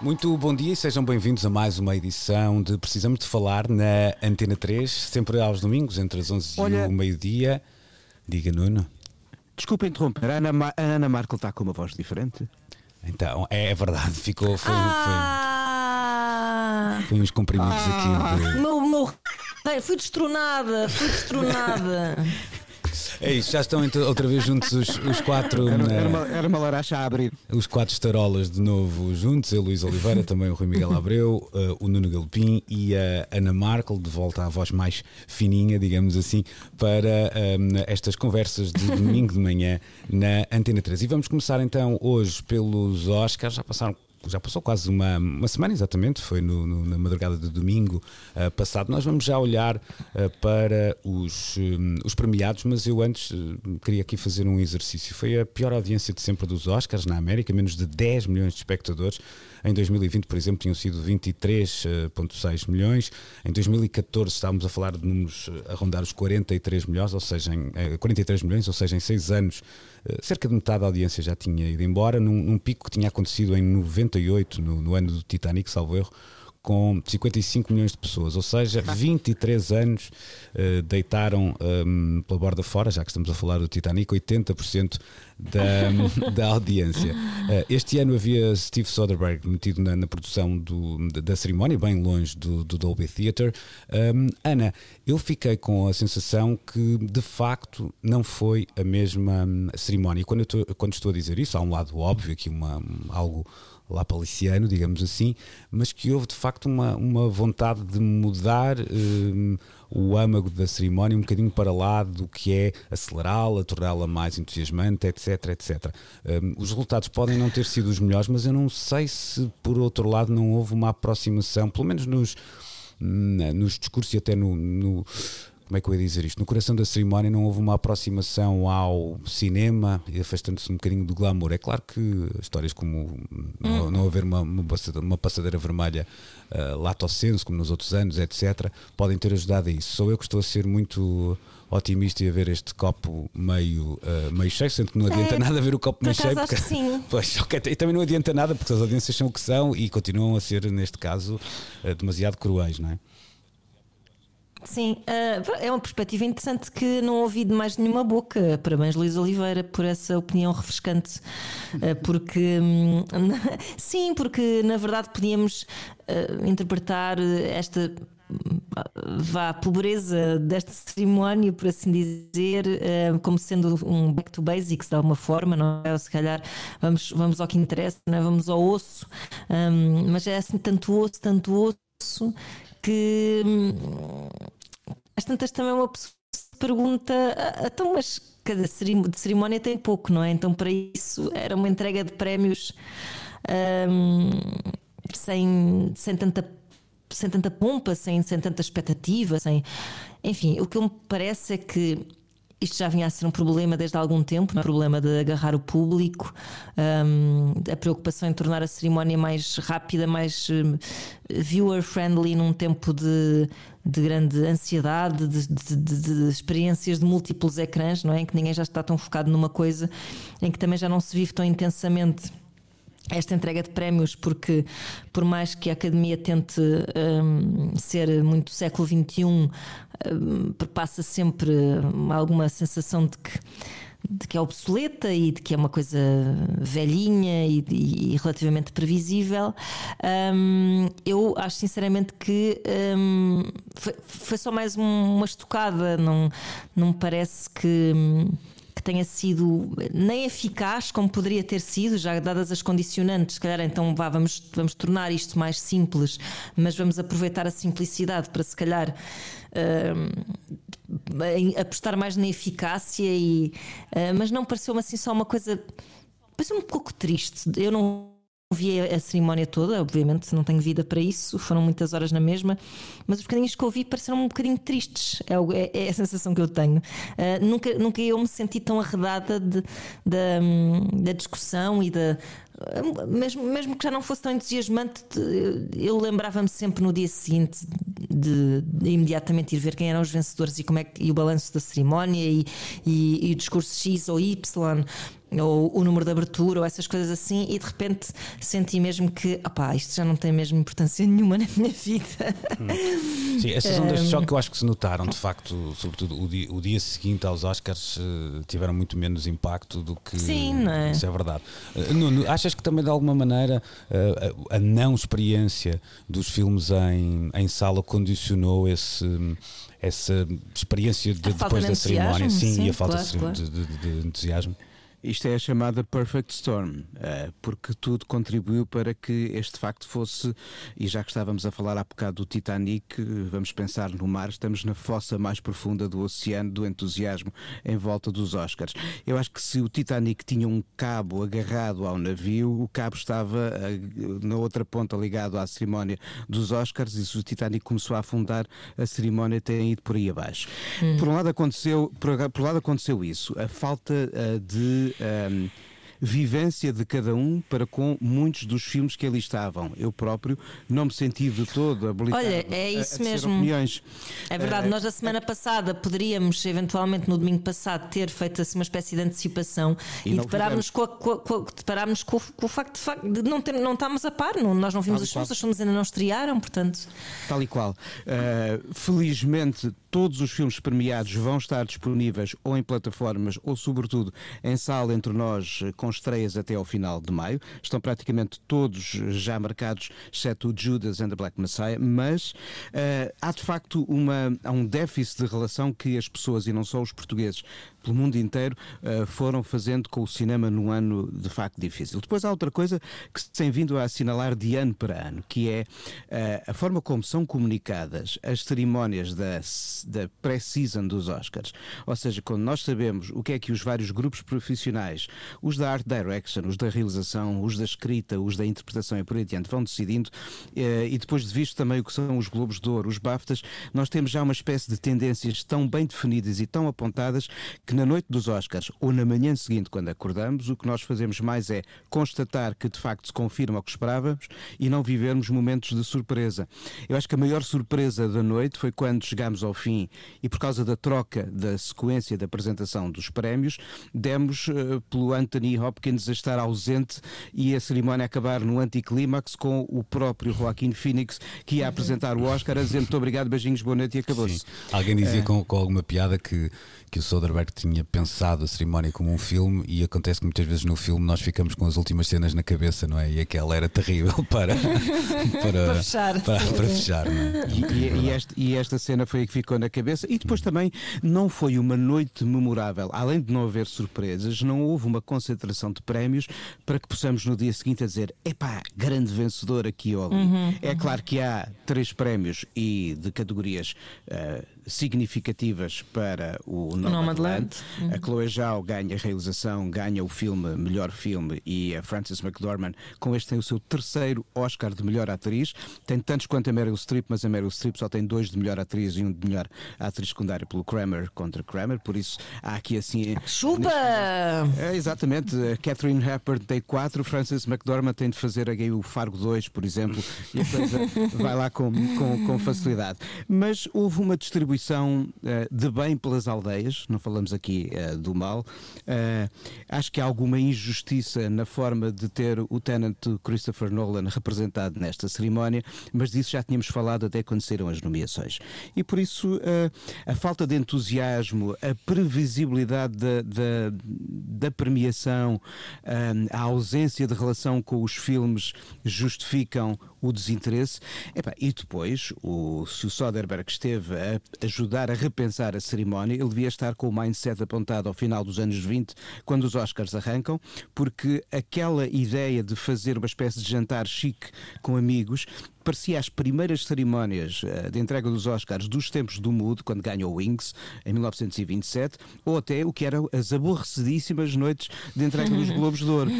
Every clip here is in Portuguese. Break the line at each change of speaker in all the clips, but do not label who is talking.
Muito bom dia e sejam bem-vindos a mais uma edição de Precisamos de Falar na Antena 3, sempre aos domingos, entre as 11
Olha-
e o meio-dia. Diga, Nuno.
Desculpa interromper, a Ana, Ma- a Ana Markel está com uma voz diferente.
Então, é, é verdade, ficou. Foi,
Ah!
foi, foi uns comprimidos aqui. de-
Meu, meu... Bem, fui destronada, fui destronada.
É isso, já estão outra vez juntos os, os quatro.
Era,
na-
era uma, era uma laracha a abrir.
Os quatro estarolas de novo juntos, eu, Luís Oliveira, também o Rui Miguel Abreu, eh, o Nuno Galopim e a Ana Markel, de volta à voz mais fininha, digamos assim, para ehm, estas conversas de domingo de manhã na Antena 3. E vamos começar então hoje pelos Oscars, já passaram. Já passou quase uma, uma semana, exatamente, foi no- no- na madrugada de domingo eh, passado. Nós vamos já olhar eh, para os, hum, os premiados, mas eu antes eh, queria aqui fazer um exercício. Foi a pior audiência de sempre dos Oscars na América, menos de 10 milhões de espectadores. Em 2020, por exemplo, tinham sido 23,6 milhões. Em 2014 estávamos a falar de números eh, a rondar os 43 milhões, ou seja, em, eh, 43 milhões, ou seja, em 6 anos, eh, cerca de metade da audiência já tinha ido embora, num, num pico que tinha acontecido em 98, no, no ano do Titanic, salvo erro, com 55 milhões de pessoas, ou seja, 23 anos eh, deitaram ehm, pela borda fora, já que estamos a falar do Titanic, 80% da, da audiência. Eh, este ano havia Steve Soderbergh metido na, na produção do- da, da cerimónia, bem longe do, do Dolby Theatre. Ehm, Ana, eu fiquei com a sensação que de facto não foi a mesma hum, cerimónia. E Quando, estou- quando estou a dizer isso, há um lado óbvio aqui, uma, algo lá paliciano, digamos assim, mas que houve de facto uma, uma vontade de mudar hum, o âmago da cerimónia um bocadinho para lá do que é acelerá-la, torná-la mais entusiasmante, etc, etc. Hum, os resultados podem não ter sido os melhores, mas eu não sei se por outro lado não houve uma aproximação, pelo menos nos, nos discursos e até no- no como é que eu ia dizer isto? No coração da cerimónia não houve uma aproximação ao cinema e afastando-se um bocadinho do glamour. É claro que histórias como não, não haver uma, uma passadeira, vermelha uh, lato senso, como nos outros anos, etc., podem ter ajudado a isso. Sou eu que estou a ser muito otimista e a ver este copo meio, uh, meio cheio, sendo que não adianta
É,
nada ver o copo meio cheio.
acho que sim.
Pois, ok, e também não adianta nada porque as audiências são o que são e continuam a ser, neste caso, uh, demasiado cruéis, não é?
Sim, ah, é uma perspectiva interessante que não ouvi de mais nenhuma boca. Parabéns, Luís Oliveira, por essa opinião refrescante. Ah, porque, hum, sim, porque na verdade podíamos ah, interpretar esta. hum, Vá, pobreza desta cerimónia, por assim dizer, como sendo um back to basics de alguma forma, não é? Ou se calhar vamos, vamos ao que interessa, não é? vamos ao osso, Hum, mas é assim tanto osso, tanto osso, que às tantas também uma pessoa se pergunta, "Ah, então, mas cada cerimónia tem pouco, não é? Então, para isso era uma entrega de prémios hum, sem, sem tanta sem tanta pompa, sem, sem tanta expectativa, sem... enfim, o que me parece é que isto já vinha a ser um problema desde há algum tempo, o problema de agarrar o público, hum, a preocupação em tornar a cerimónia mais rápida, mais hum, viewer-friendly num tempo de, de grande ansiedade, de, de- de- experiências de múltiplos ecrãs, não é? em que ninguém já está tão focado numa coisa, em que também já não se vive tão intensamente esta entrega de prémios, porque por mais que a Academia tente hum, ser muito século XXI, hum, passa sempre alguma sensação de que, de que é obsoleta e de que é uma coisa velhinha e, e- relativamente previsível. Hum, eu acho sinceramente que hum, foi, foi só mais um- uma estocada, não, não me parece que. hum, que tenha sido nem eficaz como poderia ter sido, já dadas as condicionantes. Se calhar então vá, vamos, vamos tornar isto mais simples, mas vamos aproveitar a simplicidade para se calhar em- apostar mais na eficácia e ah, mas não pareceu-me assim só uma coisa pareceu um pouco triste. Eu não vi a, cerimónia toda, obviamente não tenho vida para isso, foram muitas horas na mesma, mas os bocadinhos que eu vi pareceram um bocadinho tristes, é, é- é a sensação que eu tenho. Ah, nunca, nunca eu me senti tão arredada de- da, hum, da discussão e da. Mesmo, mesmo que já não fosse tão entusiasmante, eu lembrava-me sempre no dia seguinte de, de imediatamente ir ver quem eram os vencedores e, como é que, e o balanço da cerimónia e, e, e o discurso X ou Y ou o número de abertura ou essas coisas assim e de repente senti mesmo que opá, isto já não tem mesmo importância nenhuma na minha vida
Sim, estas são das choque que eu acho que se notaram, de facto, sobretudo o dia, o dia seguinte aos Oscars eh, tiveram muito menos impacto do que.
Sim, não é?
Isso é verdade. Eh, Nuno, achas que também de alguma maneira eh, a, a não experiência dos filmes em, em sala condicionou esse. Essa experiência de, depois
de
da cerimónia, sim,
sim,
e a falta
claro,
de,
claro.
de- de- de entusiasmo.
Isto é a chamada Perfect Storm, eh, porque tudo contribuiu para que este facto fosse, e já que estávamos a falar há bocado do Titanic, eh, vamos pensar no mar, estamos na fossa mais profunda do oceano do entusiasmo em volta dos Oscars. Eu acho que se o Titanic tinha um cabo agarrado ao navio, o cabo estava eh, na outra ponta ligado à cerimónia dos Oscars, e se o Titanic começou a afundar, a cerimónia tem ido por aí abaixo. Por um lado aconteceu, por, por um lado aconteceu isso, a falta de Um, vivência de cada um para com muitos dos filmes que ali estavam. Eu próprio não me senti de todo habilitado
Olha, é
a- a
isso
tecer
mesmo.
opiniões.
É verdade,
Eh,
nós na semana passada poderíamos, eventualmente no domingo passado, ter feito assim uma espécie de antecipação
E
e, deparámos, com, a- com a- com a- deparámos com, o- com o facto de, facto de não, ter, não estarmos a par, não, nós não vimos
Tal
os filmes, os filmes ainda não estrearam, portanto.
Tal e qual. Uh, felizmente, todos os filmes premiados vão estar disponíveis ou em plataformas ou, sobretudo, em sala entre nós, eh, com estreias até ao final de maio. Estão praticamente todos já marcados, exceto o Judas and the Black Messiah. Mas uh, há de facto uma, há um déficit de relação que as pessoas, e não só os portugueses, pelo mundo inteiro, uh, foram fazendo com o cinema num ano de facto difícil. Depois há outra coisa que se tem vindo a assinalar de ano para ano, que é uh, a forma como são comunicadas as cerimónias da, da pré-season dos Oscars. Ou seja, quando nós sabemos o que é que os vários grupos profissionais, os da art direction, os da realização, os da escrita, os da interpretação e por aí adiante, vão decidindo, eh, e depois de visto também o que são os Globos de Ouro, os BAFTAs, nós temos já uma espécie de tendências tão bem definidas e tão apontadas que na noite dos Oscars ou na manhã seguinte, quando acordamos, o que nós fazemos mais é constatar que de facto se confirma o que esperávamos e não vivermos momentos de surpresa. Eu acho que a maior surpresa da noite foi quando chegámos ao fim e por causa da troca da sequência da apresentação dos prémios, demos eh, pelo Anthony Hopkins a estar ausente e a cerimónia acabar no anticlímax com o próprio Joaquim Phoenix que ia apresentar o Oscar a dizer muito obrigado, beijinhos, boa noite e acabou-se.
Alguém dizia com, com alguma piada que, que o Soderbergh tinha pensado a cerimónia como um filme e acontece que muitas vezes no filme nós ficamos com as últimas cenas na cabeça, não é? E aquela era terrível para, para,
Para fechar.
Para, para fechar, não é?
E, e- e esta, e esta cena foi a que ficou na cabeça. E depois também não foi uma noite memorável. Além de não haver surpresas, não houve uma concentração de prémios para que possamos no dia seguinte dizer: epá, grande vencedor aqui ou ali. é claro que há três prémios e de categorias eh, significativas para o Nomadland.
Nomadland.
A Chloe Zhao ganha a realização, ganha o filme Melhor Filme e a Frances McDormand com este tem o seu terceiro Oscar de Melhor Atriz. Tem tantos quanto a Meryl Streep, mas a Meryl Streep só tem dois de Melhor Atriz e um de Melhor Atriz Secundária pelo Kramer contra Kramer, por isso há aqui assim...
Chupa!
É, exatamente, Catherine Hepburn tem quatro, Frances McDormand tem de fazer aí o Fargo 2, por exemplo, e a coisa vai lá com, com, com facilidade. Mas houve uma distribuição eh, de bem pelas aldeias, não falamos aqui eh, do mal. Eh, acho que há alguma injustiça na forma de ter o Tenant Christopher Nolan representado nesta cerimónia, mas disso já tínhamos falado até quando saíram as nomeações. E por isso a falta de entusiasmo, a previsibilidade da, da, da premiação, a ausência de relação com os filmes justificam o desinteresse. E depois, o, se o Soderbergh esteve a ajudar a repensar a cerimónia, ele devia estar com o mindset apontado ao final dos anos 20, quando os Oscars arrancam, porque aquela ideia de fazer uma espécie de jantar chique com amigos parecia as primeiras cerimónias uh, de entrega dos Oscars dos tempos do Mood, quando ganhou Wings, em 1927, ou até o que eram as aborrecidíssimas noites de entrega dos Globos de Ouro.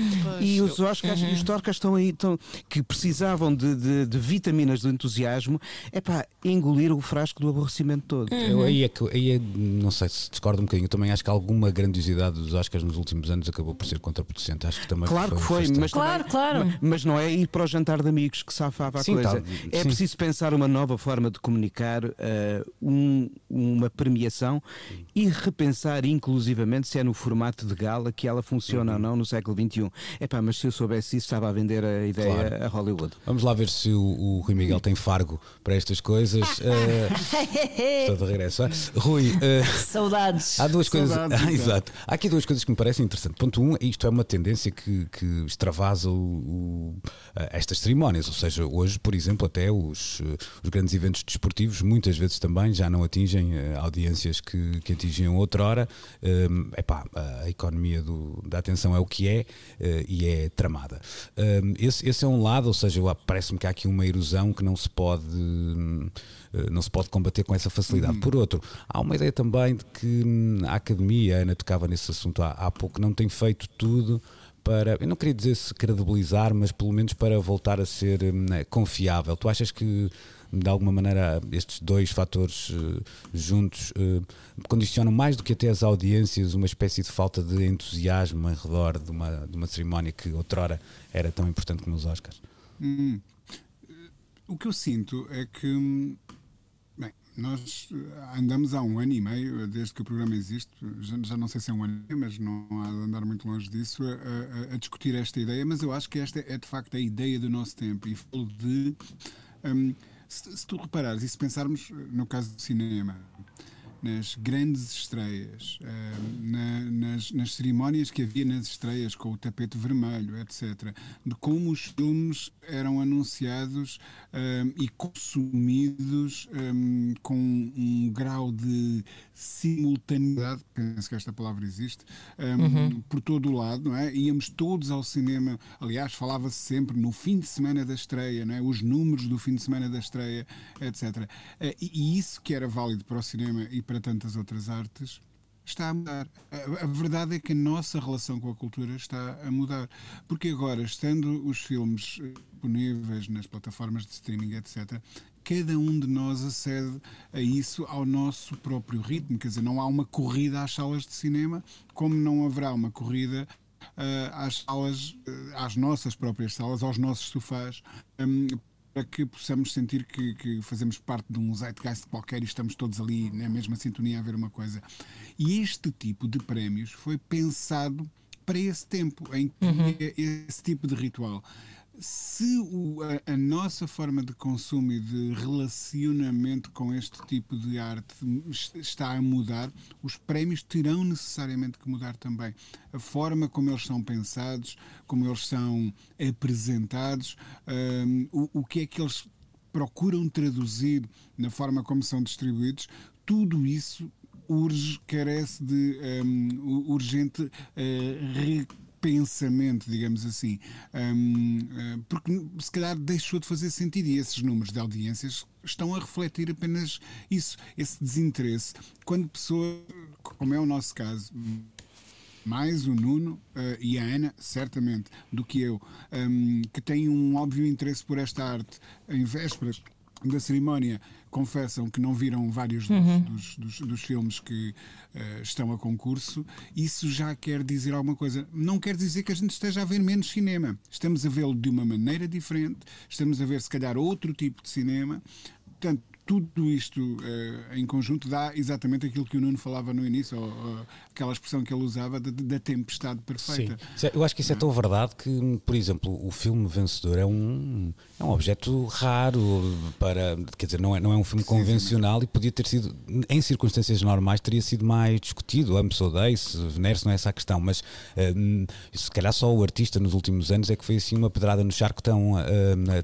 e os Oscars e os Torcas estão aí, estão, que precisavam de, de, de vitaminas do entusiasmo, é pá, engolir o frasco do aborrecimento todo.
Eu aí é que, aí é, não sei se discordo um bocadinho, eu também acho que alguma grandiosidade dos Oscars nos últimos anos acabou por ser contraproducente. Acho que também
Claro que foi, mas,
Claro,
também-
claro.
ma- mas não é ir para o jantar de amigos que safava a
Sim,
coisa. É
sim.
preciso pensar uma nova forma de comunicar eh, um- uma premiação e repensar inclusivamente se é no formato de gala que ela funciona
Uhum.
ou não no século XXI. Epá, mas se eu soubesse isso, estava a vender a ideia
Claro.
a Hollywood.
Vamos lá ver se o, o Rui Miguel tem fargo para estas coisas. Eh, estou de regresso. ah. Rui, eh,
Saudades.
Há duas coisas.
Saudades,
Ah, exato. Há aqui duas coisas que me parecem interessantes. Ponto um, isto é uma tendência que, que extravasa o- o- estas cerimónias. Ou seja, hoje, por exemplo, até os, eh, os grandes eventos desportivos muitas vezes também já não atingem eh, audiências que, que atingiam outrora. Um, epá, a economia do- da atenção é o que é eh, e é tramada. Um, esse, esse é um lado, ou seja, eu- parece-me que há aqui uma erosão que não se pode. hum, eh, não se pode combater com essa facilidade. Por outro, há uma ideia também de que hum, a academia, a Ana tocava nesse assunto há, há pouco, não tem feito tudo para, eu não queria dizer se credibilizar, mas pelo menos para voltar a ser hum, confiável. Tu achas que de alguma maneira estes dois fatores eh, juntos eh, condicionam mais do que até as audiências uma espécie de falta de entusiasmo em redor de uma, de uma cerimónia que outrora era tão importante como os Oscars?
Hum. O que eu sinto é que, hum, nós eh, andamos há um ano e meio, desde que o programa existe, já, não sei se é um ano mas não há de andar muito longe disso, a, a- a discutir esta ideia, mas eu acho que esta é de facto a ideia do nosso tempo e falo de. hum, se, se tu reparares e se pensarmos no caso do cinema, nas grandes estreias, eh, na- nas, nas cerimónias que havia nas estreias com o tapete vermelho, etc., de como os filmes eram anunciados eh, e consumidos eh, com um grau de simultaneidade, penso que esta palavra existe, eh, por todo o lado, não é? Íamos todos ao cinema, aliás, falava-se sempre no fim de semana da estreia, não é? os números do fim de semana da estreia, etc. Eh, e, e isso que era válido para o cinema e para tantas outras artes está a mudar. A, a verdade é que a nossa relação com a cultura está a mudar. Porque agora, estando os filmes eh, disponíveis nas plataformas de streaming, etc., cada um de nós acede a isso ao nosso próprio ritmo. Quer dizer, não há uma corrida às salas de cinema, como não haverá uma corrida eh, às salas, eh, às nossas próprias salas, aos nossos sofás, hum, para que possamos sentir que, que fazemos parte de um zeitgeist qualquer e estamos todos ali na mesma sintonia a ver uma coisa. E este tipo de prémios foi pensado para esse tempo, em que havia esse tipo de ritual. Se o- a, a nossa forma de consumo e de relacionamento com este tipo de arte est- está a mudar, os prémios terão necessariamente que mudar também. A forma como eles são pensados, como eles são apresentados, hum, o, o que é que eles procuram traduzir na forma como são distribuídos, tudo isso urge, carece de hum, u- urgente eh, repensamento, digamos assim, Hum, eh, porque se calhar deixou de fazer sentido e esses números de audiências estão a refletir apenas isso, esse desinteresse. Quando pessoas, como é o nosso caso, mais o Nuno eh, e a Ana, certamente, do que eu, hum, que têm um óbvio interesse por esta arte em vésperas da cerimónia, confessam que não viram vários dos, dos, dos- dos filmes que eh, estão a concurso. Isso já quer dizer alguma coisa. Não quer dizer que a gente esteja a ver menos cinema. Estamos a vê-lo de uma maneira diferente, estamos a ver, se calhar, outro tipo de cinema. Portanto, tudo isto eh, em conjunto dá exatamente aquilo que o Nuno falava no início, ou, ou aquela expressão que ele usava da, tempestade perfeita.
Sim, é- eu acho que isso é tão verdade que, por exemplo, o filme vencedor é um, é um objeto raro para. Quer dizer, não é, não é um filme convencional e podia ter sido, em circunstâncias normais, teria sido mais discutido. Amo-se, odeio-se, venero-se, não é essa a questão, mas hum, se calhar só o artista nos últimos anos é que foi assim uma pedrada no charco tão, hum,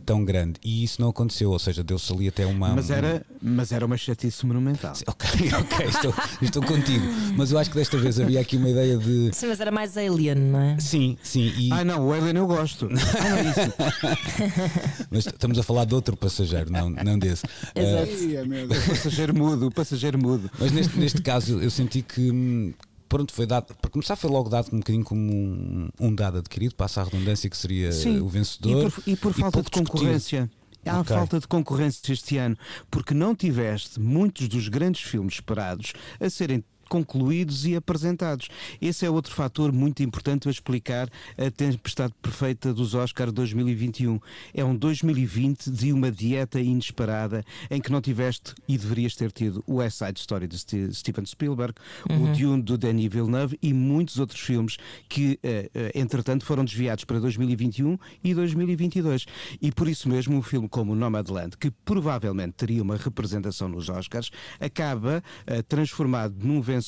tão grande e isso não aconteceu, ou seja, deu-se ali até uma.
Mas era, mas era uma chatice monumental.
Ok, ok, estou, estou contigo. Mas eu acho que desta vez havia aqui uma ideia de.
Sim, mas era mais alien, não é?
Sim, sim. E...
Ah, não, o Alien eu gosto. Ah, não é isso.
Mas estamos a falar de outro passageiro, não, não desse.
Exato.
É Deus.
O passageiro mudo, o passageiro mudo.
Mas neste, neste caso eu senti que. hum, Pronto, foi dado. Para começar, foi logo dado um bocadinho como um, um dado adquirido, passa a redundância que seria o vencedor.
E por, e por falta
pouco
de concorrência. Há
Ok.
falta de concorrência este ano, porque não tiveste muitos dos grandes filmes esperados a serem concluídos e apresentados. Esse é outro fator muito importante a explicar a tempestade perfeita dos Oscars 2021. É um 2020 de uma dieta inesperada em que não tiveste e deverias ter tido o West Side Story de Ste- Steven Spielberg, o Dune do Denis Villeneuve e muitos outros filmes que, eh, eh, entretanto, foram desviados para 2021 e 2022. E por isso mesmo, um filme como Nomadland, que provavelmente teria uma representação nos Oscars, acaba eh, transformado num vencedor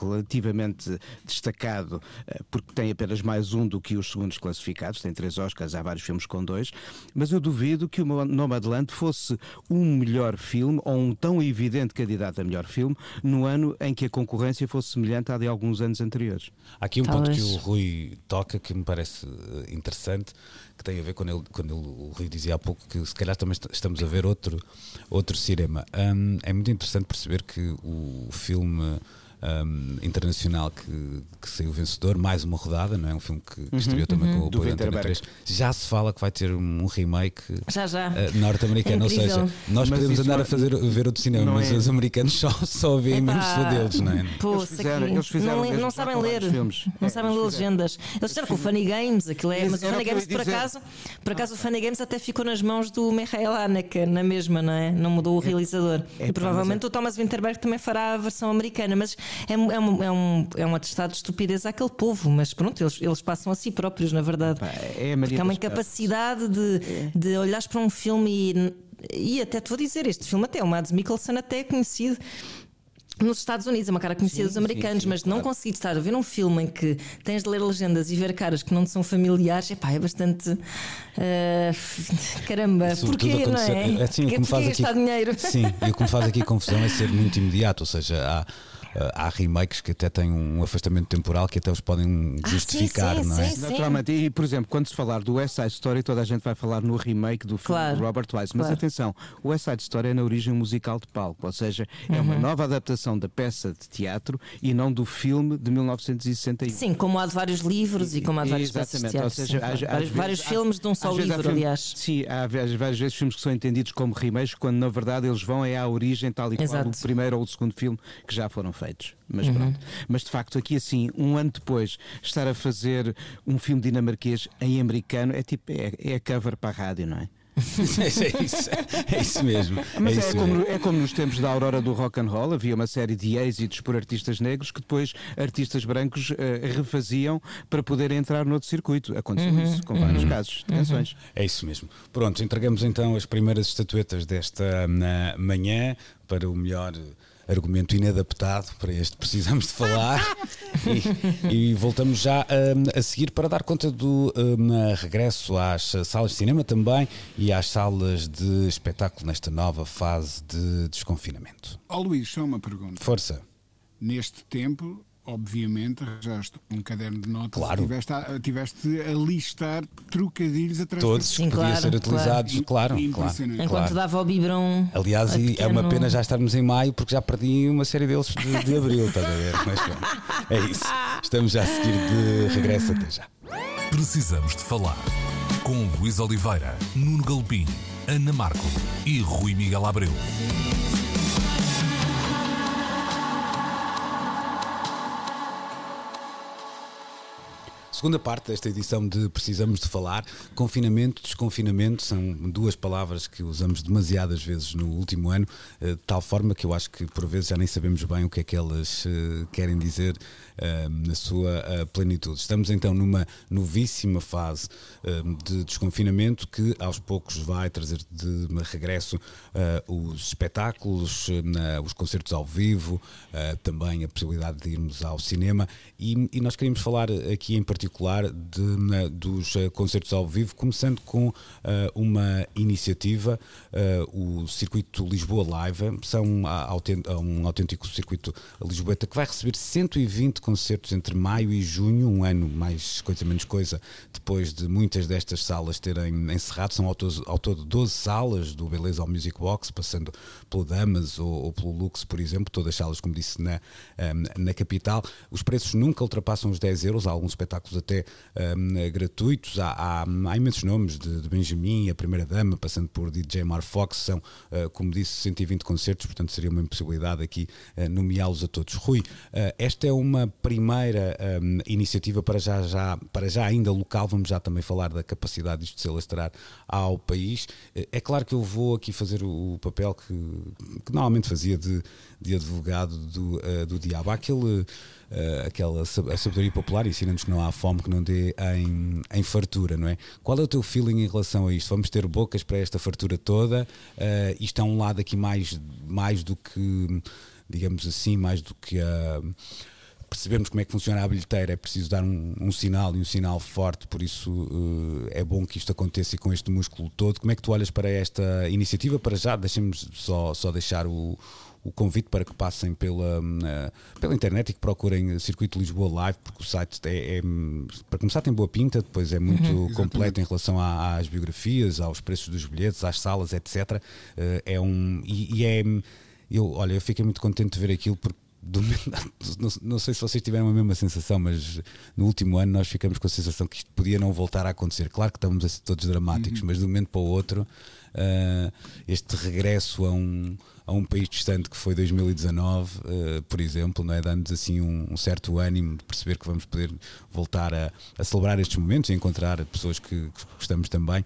relativamente destacado, eh, porque tem apenas mais um do que os segundos classificados, tem três Oscars, há vários filmes com dois, mas eu duvido que o Nomadland fosse um melhor filme ou um tão evidente candidato a melhor filme no ano em que a concorrência fosse semelhante à de alguns anos anteriores.
Há aqui um
Talvez.
ponto que o Rui toca que me parece eh, interessante, que tem a ver quando ele, quando ele, o Rui dizia há pouco que se calhar também est- estamos a ver outro, outro cinema. Hum, é muito interessante perceber que o filme hum, internacional que, que saiu vencedor, mais uma rodada, não é? Um filme que, que estreou também com o apoio da Antena
Winterberg.
3. Já se fala que vai ter um, um remake
Já, já.
eh, norte-americano, ou
É incrível.
seja, nós
Mas
podemos andar a
é-
fazer, ver outro cinema, mas
é-
os americanos só, só veem for deles, não é?
Pô,
Eles fizeram-
aqui
eles fizeram
não, não sabem ler, não
É,
sabem ler legendas. Eles fizeram com o Funny Games, aquilo é, mas o Funny Games por acaso, por acaso o Funny Games até ficou nas mãos do Michael Haneke, na mesma, não é? Não mudou o realizador.
é
e provavelmente o Thomas Winterberg também fará a versão americana, mas é, um- é, um, é, um, é um atestado de estupidez àquele povo, mas pronto, eles, eles passam a si próprios, na verdade.
É a Maria
Porque há uma incapacidade de, de olhares para um filme e, e até te vou dizer, este filme até, o Mads Mikkelsen até é conhecido nos Estados Unidos, é uma cara conhecida
Sim,
dos americanos,
sim, sim,
mas não
claro.
conseguir estar a ver um filme em que tens de ler legendas e ver caras que não te são familiares, epá, é bastante. ah, caramba, porquê, não é?
o que me
Porquê
faz aqui,
gastar dinheiro?
Sim, e o que me faz aqui confusão é ser muito imediato, ou seja, há, há remakes que até têm um afastamento temporal que até os podem
Ah,
justificar,
sim, sim,
não é?
sim.
Naturalmente, e por exemplo, quando se falar do West Side Story, toda a gente vai falar no remake do filme
Claro,
de Robert Wise. Mas
claro.
atenção, o West Side Story é na origem musical de palco, ou seja, é
Uhum.
uma nova adaptação da peça de teatro e não do filme de 1961.
Sim, como há de vários livros e como há de de
Exatamente,
teatro.
ou seja, às
vários,
vezes-
vários
há-
filmes de um só
há
livro,
filmes-
aliás.
Sim, há várias, vezes filmes que são entendidos como remakes, quando na verdade eles vão é à origem, tal e qual
Exato.
o primeiro ou o segundo filme que já foram feitos. Mas
Uhum.
pronto. Mas de facto, aqui assim, um ano depois, estar a fazer um filme dinamarquês em americano é tipo, é, é cover para a rádio, não é?
é, isso, é isso mesmo.
Mas
é
é, como,
mesmo.
é como nos tempos da aurora do rock and roll, havia uma série de êxitos por artistas negros que depois artistas brancos eh, refaziam para poder entrar noutro circuito. Aconteceu
Uhum.
isso com vários casos de canções.
É isso mesmo. Pronto, entregamos então as primeiras estatuetas desta na manhã para o melhor argumento inadaptado para este precisamos de falar e, e voltamos já hum, a seguir para dar conta do hum, regresso às salas de cinema também e às salas de espetáculo nesta nova fase de desconfinamento.
Ó Luís, só uma pergunta.
Força.
Neste tempo, obviamente, arranjaste um caderno de notas
Claro.
e tiveste a, tiveste a listar trocadilhos atrás
Todos
de
podiam
claro,
ser utilizados, claro, claro.
Impressionante.
Enquanto
claro.
dava o biberão.
Aliás,
a
é uma pena já estarmos em maio porque já perdi uma série deles de, de abril, estás a ver? Mas pronto, é isso. Estamos já a seguir de regresso até já.
Precisamos de falar com Luís Oliveira, Nuno Galpim, Ana Marco e Rui Miguel Abreu.
Segunda parte desta edição de Precisamos de Falar, confinamento, desconfinamento, são duas palavras que usamos demasiadas vezes no último ano, eh, de tal forma que eu acho que por vezes já nem sabemos bem o que é que elas eh, querem dizer eh, na sua eh, plenitude. Estamos então numa novíssima fase eh, de desconfinamento que aos poucos vai trazer de regresso os espetáculos, os concertos ao vivo, também a possibilidade de irmos ao cinema e, e nós queríamos falar aqui em particular particular de, na, dos uh, concertos ao vivo, começando com uh, uma iniciativa, uh, o Circuito Lisboa Live, são um autêntico circuito lisboeta que vai receber 120 concertos entre maio e junho, um ano mais coisa menos coisa, depois de muitas destas salas terem encerrado, são ao todo, ao todo 12 salas do Beleza ao Music Box, passando pelo Damas ou, ou pelo Lux, por exemplo, todas salas, como disse, na, na capital. Os preços nunca ultrapassam os 10 euros, há alguns espetáculos até um, gratuitos, há, há, há, imensos nomes de, de, Benjamin, a Primeira Dama, passando por DJ Mar Fox, são, uh, como disse, 120 concertos, portanto seria uma impossibilidade aqui uh, nomeá-los a todos. Rui, uh, esta é uma primeira um, iniciativa para já, já, para já ainda local, vamos já também falar da capacidade disto de se alastrar ao país. É claro que eu vou aqui fazer o, o papel que, que normalmente fazia de, de advogado do, do diabo. Há aquele uh, aquela a sabedoria popular ensina-nos que não há fome que não dê em, em fartura, não é? Qual é o teu feeling em relação a isto? Vamos ter bocas para esta fartura toda? Uh, isto é um lado aqui mais, mais do que, digamos assim, mais do que a. Uh, percebermos como é que funciona a bilheteira, é preciso dar um, um sinal e um sinal forte, por isso uh, é bom que isto aconteça e com este músculo todo. Como é que tu olhas para esta iniciativa? Para já, deixemos só, só deixar o, o convite para que passem pela, uh, pela internet e que procurem Circuito Lisboa Live, porque o site é, é para começar tem boa pinta, depois é muito uhum, completo em relação à, às biografias, aos preços dos bilhetes, às salas, etc. Eh, é um e, e, é eu, olha, eu fiquei muito contente de ver aquilo porque do, não, não, sei se vocês tiveram a mesma sensação, mas no último ano nós ficamos com a sensação que isto podia não voltar a acontecer. Claro que estamos a ser todos dramáticos, uhum. mas de um momento para o outro, uh, este regresso a um, a um país distante que foi 2019, uh, eh, por exemplo, não é? dando-nos assim um, um, certo ânimo de perceber que vamos poder voltar a, a celebrar estes momentos e encontrar pessoas que, que gostamos também.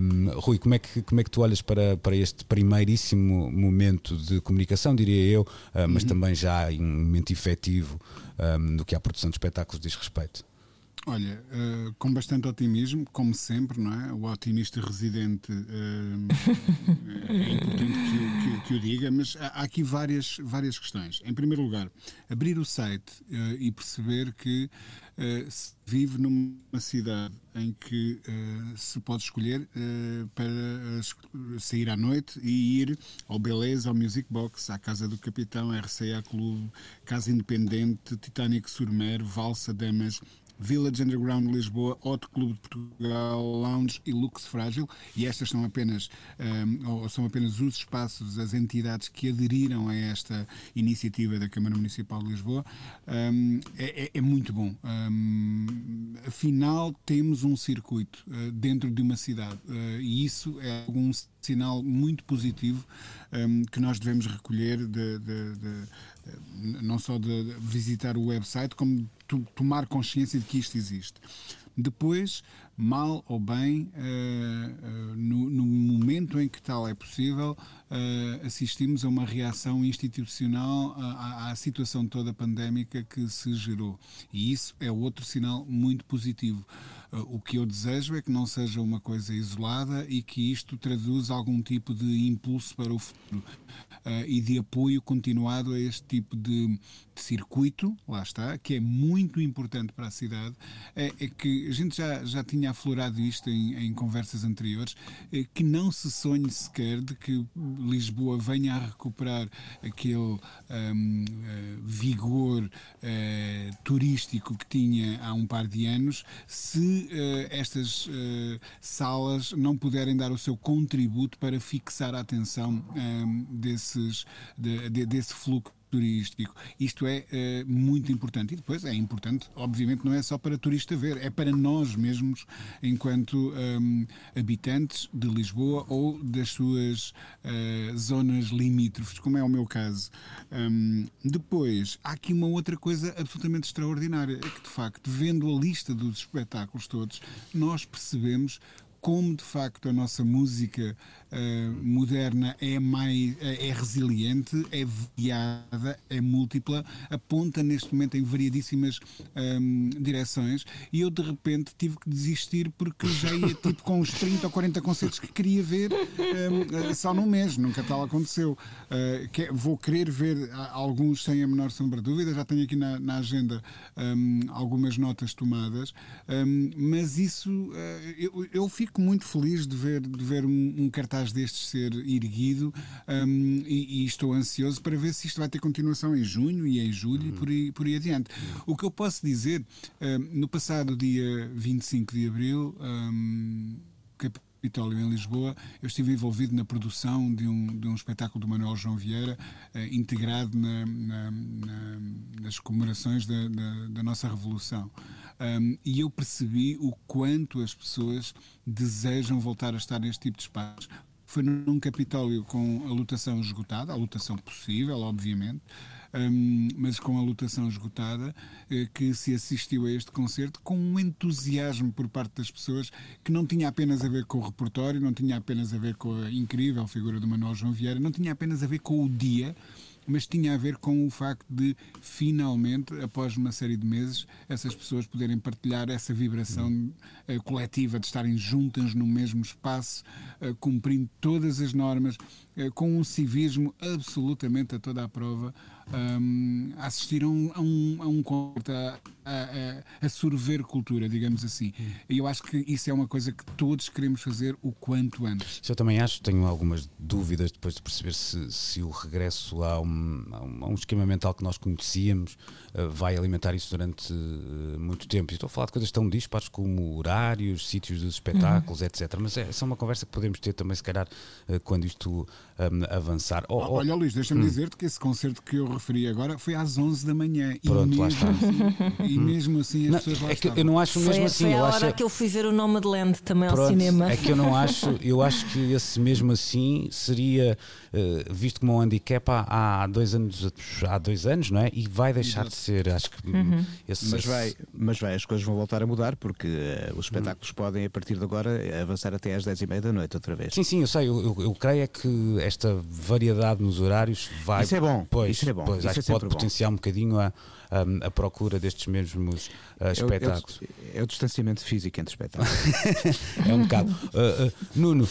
Um, Rui, como é, que, como é que tu olhas para, para este primeiríssimo momento de comunicação, diria eu, uh, mas uhum. também já em um momento efetivo um, do que a produção de espetáculos diz respeito?
Olha, uh, com bastante otimismo, como sempre, não é? O otimista residente uh, é importante que, que, que, o diga, mas há aqui várias, várias questões. Em primeiro lugar, abrir o site uh, e perceber que se vive numa cidade em que se pode escolher para sair à noite e ir ao Beleza, ao Music Box, à Casa do Capitão, RCA Clube, Casa Independente, Titanic Surmer, Valsa Damas Village Underground Lisboa, Hot Clube de Portugal, Lounge e Lux Frágil, e estas são apenas, um, ou são apenas os espaços, as entidades que aderiram a esta iniciativa da Câmara Municipal de Lisboa, um, é, é, é, muito bom. Um, afinal, temos um circuito uh, dentro de uma cidade, uh, e isso é algum sinal muito positivo que nós devemos recolher de, de, de, não só de visitar o website, como tomar consciência de que isto existe. Depois, mal ou bem, uh, uh, no, momento em que tal é possível, uh, assistimos a uma reação institucional à, situação toda pandémica que se gerou. E isso é outro sinal muito positivo. o que eu desejo é que não seja uma coisa isolada e que isto traduza algum tipo de impulso para o futuro e de apoio continuado a este tipo de, de circuito, lá está, que é muito importante para a cidade, é, é que a gente já, já tinha aflorado isto em, em conversas anteriores, é, que não se sonhe sequer de que Lisboa venha a recuperar aquele um, eh, vigor uh, turístico que tinha há um par de anos, se uh, estas salas não puderem dar o seu contributo para fixar a atenção um, desses, de, de, desse fluxo turístico. Isto é, é muito importante. E depois é importante, obviamente, não é só para turista ver, é para nós mesmos, enquanto um, habitantes de Lisboa ou das suas uh, zonas limítrofes, como é o meu caso. Um, depois, há aqui uma outra coisa absolutamente extraordinária: é que, de facto, vendo a lista dos espetáculos todos, nós percebemos como de facto a nossa música uh, moderna é mais é resiliente, é variada, é múltipla, aponta neste momento em variadíssimas um, direções e eu de repente tive que desistir porque já ia tipo com uns 30 ou 40 concertos que queria ver um, só num mês, nunca tal aconteceu. Uh, que, vou querer ver alguns sem a menor sombra de dúvida, já tenho aqui na, na agenda um, algumas notas tomadas, mas isso uh, eu, eu fico muito feliz de ver, de ver um, um cartaz destes ser erguido um, e, e, estou ansioso para ver se isto vai ter continuação em junho e em julho uhum. e por aí, por aí adiante. O que eu posso dizer, um, no passado dia 25 de abril, um, Capitólio em Lisboa, eu estive envolvido na produção de um, de um espetáculo do Manuel João Vieira, eh, integrado na, na, na, nas comemorações da, da, da nossa Revolução. Um, e eu percebi o quanto as pessoas desejam voltar a estar neste tipo de espaços. Foi num Capitólio com a lotação esgotada, a lotação possível, obviamente, um, mas com a lotação esgotada, eh, que se assistiu a este concerto com um entusiasmo por parte das pessoas que não tinha apenas a ver com o repertório, não tinha apenas a ver com a incrível figura do Manuel João Vieira, não tinha apenas a ver com o dia mas tinha a ver com o facto de, finalmente, após uma série de meses, essas pessoas poderem partilhar essa vibração uh, coletiva de estarem juntas no mesmo espaço, uh, cumprindo todas as normas, uh, com um civismo absolutamente a toda a prova, um, assistiram a um, a um concerto a, a, a, sorver cultura, digamos assim. E eu acho que isso é uma coisa que todos queremos fazer o quanto antes.
Isso eu também acho, tenho algumas dúvidas depois de perceber se, se o regresso a um, a um esquema mental que nós conhecíamos uh, vai alimentar isso durante uh, muito tempo. E estou a falar de coisas tão dispares como horários, sítios dos espetáculos, uhum. etc. Mas é, essa é uma conversa que podemos ter também, se calhar, uh, quando isto um, avançar.
Oh, oh, Olha, Luís, deixa-me hum. dizer-te que esse concerto que eu referi agora foi às 11 da manhã.
Pronto,
e
lá está.
Assim, e mesmo assim as
não,
pessoas lá
é que Eu não acho mesmo
foi,
assim.
Foi a
eu
hora
acho...
que eu fui ver o Nomadland também
Pronto,
ao cinema.
É que eu não acho, eu acho que esse mesmo assim seria uh, visto como um handicap há, há, dois anos, há dois anos, não é? E vai deixar Exato. de ser. Acho que
uhum. esse, mas, vai, mas vai, as coisas vão voltar a mudar porque uh, os espetáculos uhum. podem, a partir de agora, avançar até às 10 e meia da noite outra vez.
Sim, sim, eu sei. Eu, eu, eu creio é que esta variedade nos horários vai.
Isso é bom.
Pois,
isso é bom.
Pois,
isso
acho
é
que pode potenciar bom. um bocadinho a, a, a, procura destes mesmos uh, espetáculos.
É o, é o, distanciamento físico entre espetáculos.
é um bocado. Uh, uh, Nuno,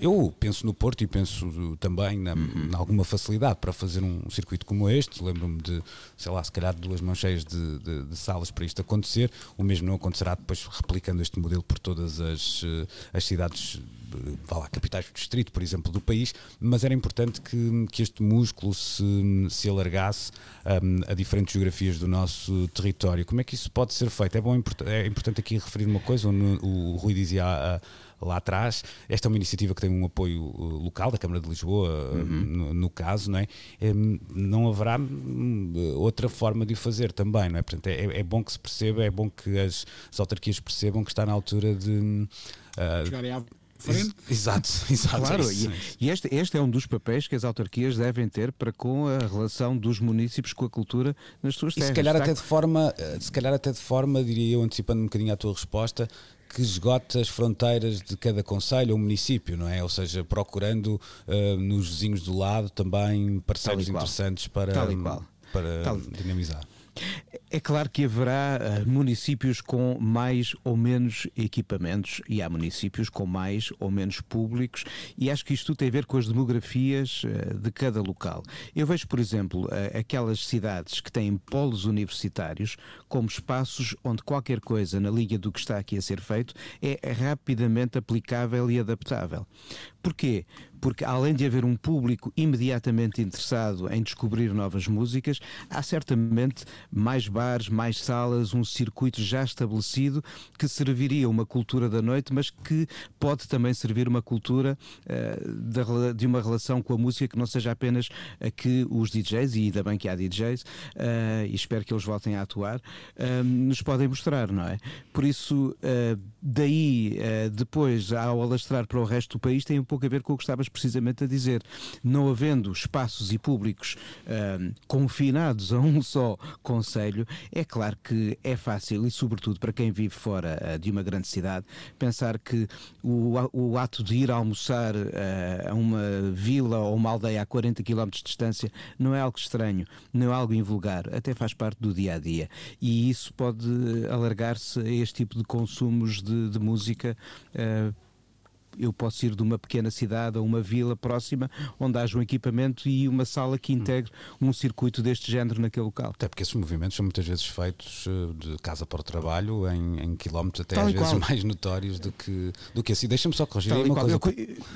eu penso no Porto e penso também na, uhum. na alguma facilidade para fazer um circuito como este. Lembro-me de, sei lá, se calhar duas mãos cheias de, de, de, salas para isto acontecer. O mesmo não acontecerá depois replicando este modelo por todas as, as cidades vá lá, capitais do distrito, por exemplo, do país, mas era importante que, que este músculo se, se alargasse um, a diferentes geografias do nosso território. Como é que isso pode ser feito? É, bom, é importante aqui referir uma coisa, o, o Rui dizia a, a lá atrás. Esta é uma iniciativa que tem um apoio uh, local da Câmara de Lisboa, uh, uhum. no, no, caso, não é? Um, não haverá hum, outra forma de o fazer também, não é? Portanto, é, é bom que se perceba, é bom que as, as autarquias percebam que está na altura de.
Uh, frente.
Exato, exato.
Claro, e, e este, este é um dos papéis que as autarquias devem ter para com a relação dos municípios com a cultura nas suas terras.
E se calhar até de forma, eh, se calhar até de forma, diria eu, antecipando um bocadinho a tua resposta, que esgota as fronteiras de cada conselho ou município, não é? Ou seja, procurando uh, nos vizinhos do lado também parceiros interessantes para, para dinamizar.
É claro que haverá uh, municípios com mais ou menos equipamentos e há municípios com mais ou menos públicos e acho que isto tem a ver com as demografias uh, de cada local. Eu vejo, por exemplo, uh, aquelas cidades que têm polos universitários como espaços onde qualquer coisa na linha do que está aqui a ser feito é rapidamente aplicável e adaptável. Porquê? Porque além de haver um público imediatamente interessado em descobrir novas músicas, há certamente mais bares, mais salas, um circuito já estabelecido que serviria uma cultura da noite, mas que pode também servir uma cultura uh, de, uma relação com a música que não seja apenas a que os DJs, e ainda bem que há DJs, uh, eh, e espero que eles voltem a atuar, uh, nos podem mostrar, não é? Por isso daí, depois, ao alastrar para o resto do país, tem um pouco a ver com o que estavas precisamente a dizer. Não havendo espaços e públicos uh, confinados a um só conselho, é claro que é fácil, e sobretudo para quem vive fora uh, de uma grande cidade, pensar que o, o ato de ir almoçar a uma vila ou uma aldeia a 40 km de distância não é algo estranho, não é algo invulgar, até faz parte do dia a dia. E isso pode alargar-se a este tipo de consumos de, de música uh, eu posso ir de uma pequena cidade a uma vila próxima onde haja um equipamento e uma sala que integre um circuito deste género naquele local.
Até porque esses movimentos são muitas vezes feitos eh, de casa para o trabalho em, em quilómetros até Tal às vezes qual. mais notórios do que, do que assim. Deixa-me só corrigir uma coisa. Eu,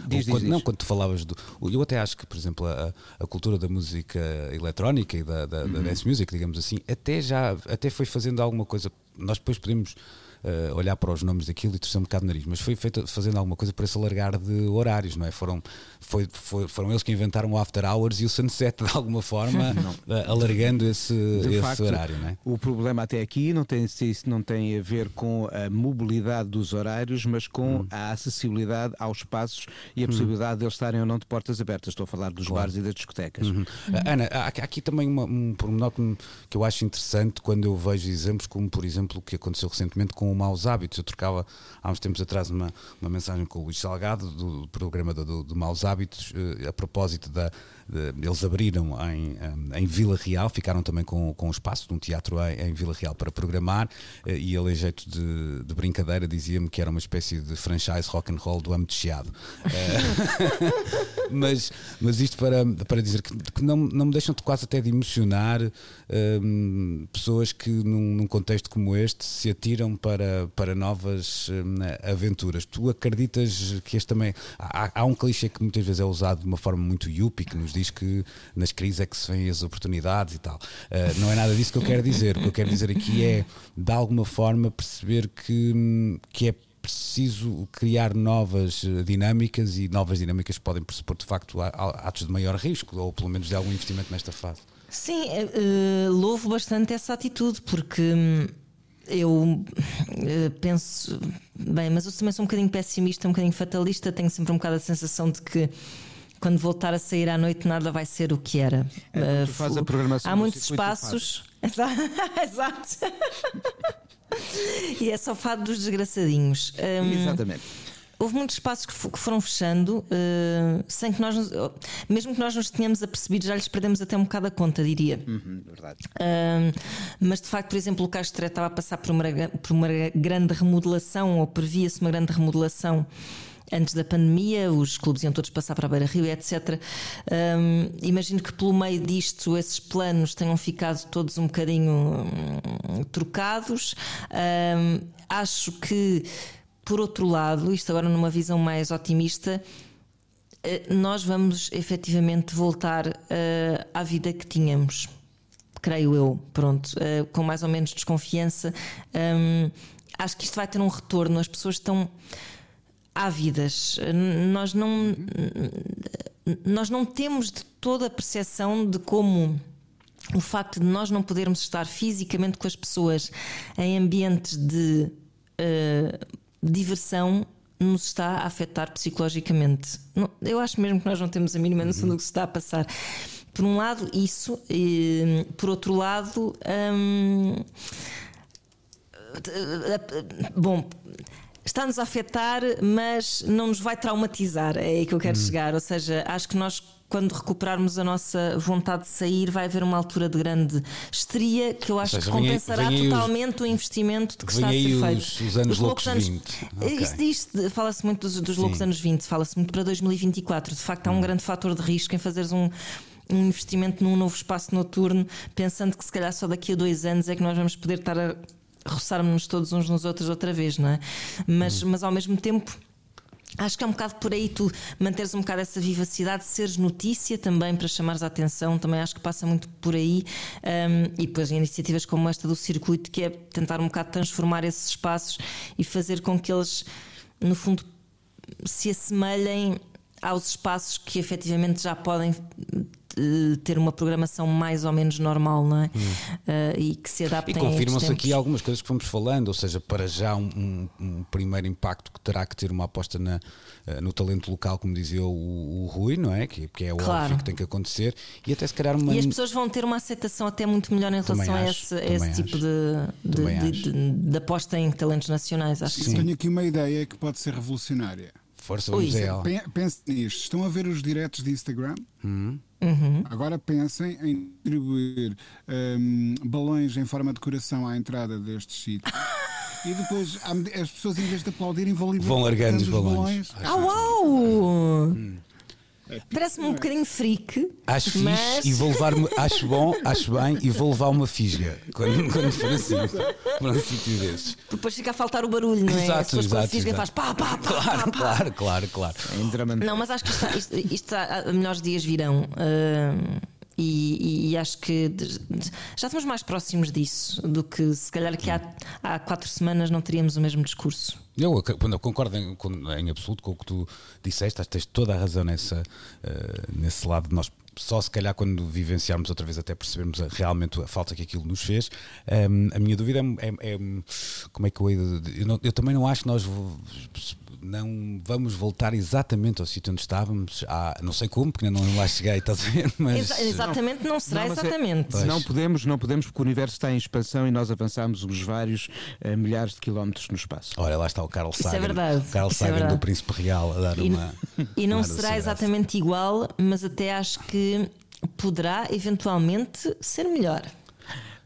diz, quando, diz, não, quando tu falavas do. Eu até acho que, por exemplo, a, a cultura da música eletrónica e da, da, uhum. da dance music, digamos assim, até já até foi fazendo alguma coisa. Nós depois podemos uh, olhar para os nomes daquilo e torcer um bocado o nariz, mas foi feito fazendo alguma coisa para se alargar de horários, não é? Foram, foi, foi, foram eles que inventaram o After Hours e o Sunset de alguma forma, uh, alargando esse, esse facto, horário, não é?
O problema até aqui não tem, não tem a ver com a mobilidade dos horários, mas com hum. a acessibilidade aos espaços e a hum. possibilidade de eles estarem ou não de portas abertas. Estou a falar dos claro. bares e das discotecas.
Uhum. Uhum. Ana, há aqui também uma, um pormenor que, que eu acho interessante quando eu vejo exemplos, como por exemplo o que aconteceu recentemente com com maus hábitos. Eu trocava há uns tempos atrás uma, uma mensagem com o Luís Salgado, do programa do, do Maus Hábitos, eh, a propósito da. De, eles abriram em, em Vila Real, ficaram também com, com o espaço de um teatro em, em Vila Real para programar, eh, e ele, em jeito de, de brincadeira, dizia-me que era uma espécie de franchise rock and roll do âmbito Chiado. Eh, mas, mas isto para, para dizer que, que não, não me deixam de quase até de emocionar um, pessoas que, num, num contexto como este, se atiram para para, novas hum, aventuras. Tu acreditas que este também. Há, há, um clichê que muitas vezes é usado de uma forma muito yuppie, que nos diz que nas crises é que se vêem as oportunidades e tal. Uh, não é nada disso que eu quero dizer. O que eu quero dizer aqui é, de alguma forma, perceber que, que é preciso criar novas eh, dinâmicas e novas dinâmicas podem pressupor de facto atos de maior risco ou pelo menos de algum investimento nesta fase.
Sim, uh, louvo bastante essa atitude porque hum, eu penso, bem, mas eu também sou um bocadinho pessimista, um bocadinho fatalista, tenho sempre um bocado a sensação de que quando voltar a sair à noite nada vai ser o que era.
É, uh, faz a programação
há muitos espaços. Exato. e é só fado dos desgraçadinhos.
Um, Exatamente
houve muitos espaços que, foram fechando uh, sem que nós, nos, mesmo que nós nos tenhamos apercebido, já lhes perdemos até um bocado a conta, diria.
Uhum, verdade.
Uh, mas de facto, por exemplo, o Castro estava a passar por uma, por uma grande remodelação, ou previa-se uma grande remodelação antes da pandemia, os clubes iam todos passar para a Beira Rio, etc. Um, imagino que pelo meio disto esses planos tenham ficado todos um bocadinho um, trocados. Um, acho que por outro lado, isto agora numa visão mais otimista, eh, nós vamos efetivamente voltar uh, à vida que tínhamos, creio eu, pronto, uh, com mais ou menos desconfiança. Um, acho que isto vai ter um retorno, as pessoas estão ávidas. Nós não, nós não temos de toda a percepção de como o facto de nós não podermos estar fisicamente com as pessoas em ambientes de uh, diversão nos está a afetar psicologicamente. Eu acho mesmo que nós não temos a mínima noção do que se está a passar. Por um lado, isso, e, por outro lado, hum, bom, está-nos a afetar, mas não nos vai traumatizar. É aí que eu quero uhum. chegar. Ou seja, acho que nós quando recuperarmos a nossa vontade de sair, vai haver uma altura de grande histeria que eu acho seja, que compensará aí, totalmente os, o investimento de que está a ser feito.
Os, os anos os loucos, loucos 20.
Okay. Isto fala-se muito dos, dos loucos anos 20, fala-se muito para 2024. De facto, há um hum. grande fator de risco em fazeres um um investimento num novo espaço noturno, pensando que se calhar só daqui a dois anos é que nós vamos poder estar a roçar-nos todos uns nos outros outra vez, não é? Mas, hum. mas ao mesmo tempo Acho que é um bocado por aí tu manteres um bocado essa vivacidade, seres notícia também para chamares a atenção, também acho que passa muito por aí. Um, e depois iniciativas como esta do circuito, que é tentar um bocado transformar esses espaços e fazer com que eles, no fundo, se assemelhem aos espaços que efetivamente já podem eh, ter uma programação mais ou menos normal, não é? Uh, e que se adaptem
E confirmam-se
a
aqui algumas coisas que fomos falando, ou seja, para já um, um- um primeiro impacto que terá que ter uma aposta na, eh, no talento local, como dizia o, o Rui, não é? Que, que é o
Claro.
óbvio que tem que acontecer, e até se calhar uma.
E as pessoas vão ter uma aceitação até muito melhor em relação a
acho,
esse, a esse tipo de, de, de- de- de aposta em talentos nacionais. Acho que sim.
Tenho aqui uma ideia que pode ser revolucionária.
Força, vamos
Ui.
a ela.
Pen- Pense nisto. Estão a ver os diretos de Instagram?
Hum.
Uhum.
Agora pensem em distribuir hum, balões em forma de coração à entrada destes sítios. E depois as pessoas, em vez de aplaudirem, vão,
Vão largando os balões.
Ah, uau! Parece-me um bocadinho freak.
Acho
mas...
fixe e vou levar acho bom, acho bem e vou levar uma fisga quando, quando for assim para um sítio desses.
Depois fica a faltar o barulho, não é?
Exato,
As pessoas com a
exato,
fisga
exato.
faz pá, pá, pá,
Claro,
pá, pá.
claro, claro, claro.
Drama
Não, mas acho que isto, isto, isto está- melhores dias virão. hum, e, e- e acho que já estamos mais próximos disso do que se calhar que há, há quatro semanas não teríamos o mesmo discurso.
Eu, eu concordo em, em absoluto com o que tu disseste, tens toda a razão nessa, eh, nesse lado de nós. Só se calhar quando vivenciarmos outra vez até percebermos a- realmente a falta que aquilo nos fez. Ehm, a minha dúvida é, é- é, como é que eu, eu, não- eu também não acho que nós não vamos voltar exatamente ao sítio onde estávamos. Há, não sei como, porque ainda não lá cheguei, estás a ver? Mas
Exa- exatamente, não, será
Não, é-
exatamente.
Não podemos, não podemos, porque o universo está em expansão e nós avançamos uns vários eh, milhares de quilómetros no espaço.
olha, lá está o Carl
Isso é
Sagan,
verdade,
o Carl
é
Sagan do
verdade.
Príncipe Real a dar
E,
uma.
e não
uma
será exatamente igual, mas até acho que poderá eventualmente ser melhor.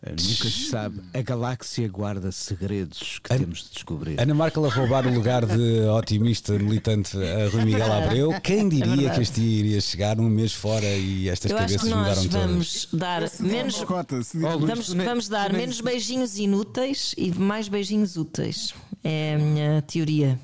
Eh, Nunca se sabe. A galáxia guarda segredos que temos de descobrir.
Ana Markel a roubar o lugar de otimista militante a Rui Miguel
verdade.
Abreu. Quem diria
verdade.
que este dia iria chegar um mês fora e estas
Eu acho
cabeças mudaram todas?
vamos dar menos.
Oh, Luís,
Vamos, vamos dar menos beijinhos inúteis e mais beijinhos úteis. É a minha teoria.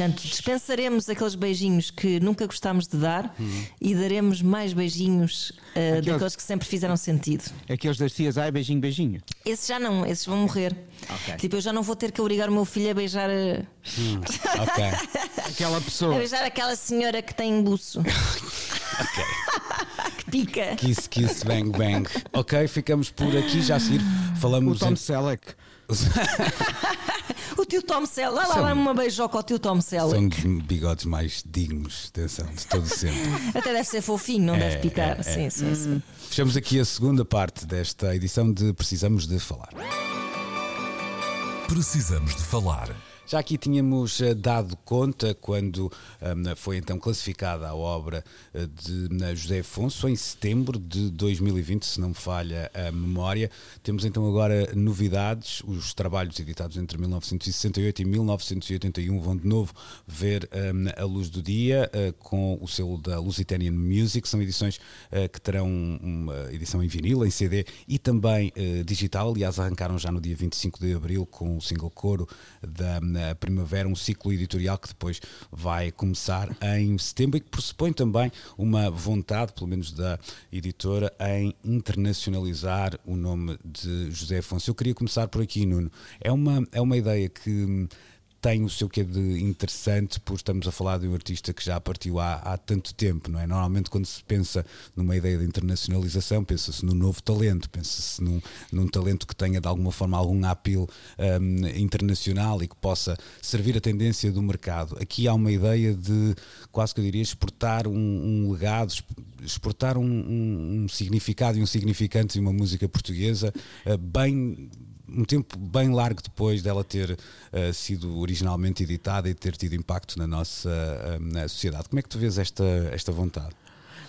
Portanto, dispensaremos aqueles beijinhos que nunca gostámos de dar
Uhum.
e daremos mais beijinhos uh,
Aqueles-
daqueles que sempre fizeram sentido.
Aqueles das tias, ai, beijinho, beijinho.
Esses já não, esses vão morrer.
Ok.
Tipo, eu já não vou ter que obrigar o meu filho a beijar a,
Ok,
Aquela
a
pessoa.
beijar aquela senhora que tem buço. que pica.
kiss, kiss, bang, bang. Ok, ficamos por aqui já a seguir.
O
Falamos
Tom
em-
Selleck.
O tio Tom Selleck. Lá, lá,
São-
lá uma beijoca ao tio Tom Selleck.
São dos bigodes mais dignos, atenção, de todo sempre.
Até deve ser fofinho, não
É,
deve picar.
é, é.
Sim, sim, sim.
Fechamos aqui a segunda parte desta edição de Precisamos de Falar.
Precisamos de falar.
Já aqui tínhamos eh, dado conta quando hum, foi então classificada a obra eh, de eh, José Afonso em setembro de 2020, se não me falha a memória. Temos então agora novidades. Os trabalhos editados entre 1968 e 1981 vão de novo ver hum, a luz do dia com o selo da Lusitanian Music. São edições que terão uma edição em vinil, em CD e também digital. Aliás, arrancaram já no dia 25 de abril com o single coro da na primavera, um ciclo editorial que depois vai começar em setembro e que pressupõe também uma vontade, pelo menos da editora, em internacionalizar o nome de José Afonso. Eu queria começar por aqui, Nuno. É uma, é uma ideia que hum, tem o seu quê de interessante, porque estamos a falar de um artista que já partiu há, há tanto tempo, não é? Normalmente, quando se pensa numa ideia de internacionalização, pensa-se num novo talento, pensa-se num, num talento que tenha de alguma forma algum apelo hum, internacional e que possa servir a tendência do mercado. Aqui há uma ideia de, quase que eu diria, exportar um, um legado, exportar um, um- um significado e um significante de uma música portuguesa eh, bem um tempo bem largo depois dela ter eh, sido originalmente editada e ter tido impacto na nossa eh, na sociedade. Como é que tu vês esta, esta vontade?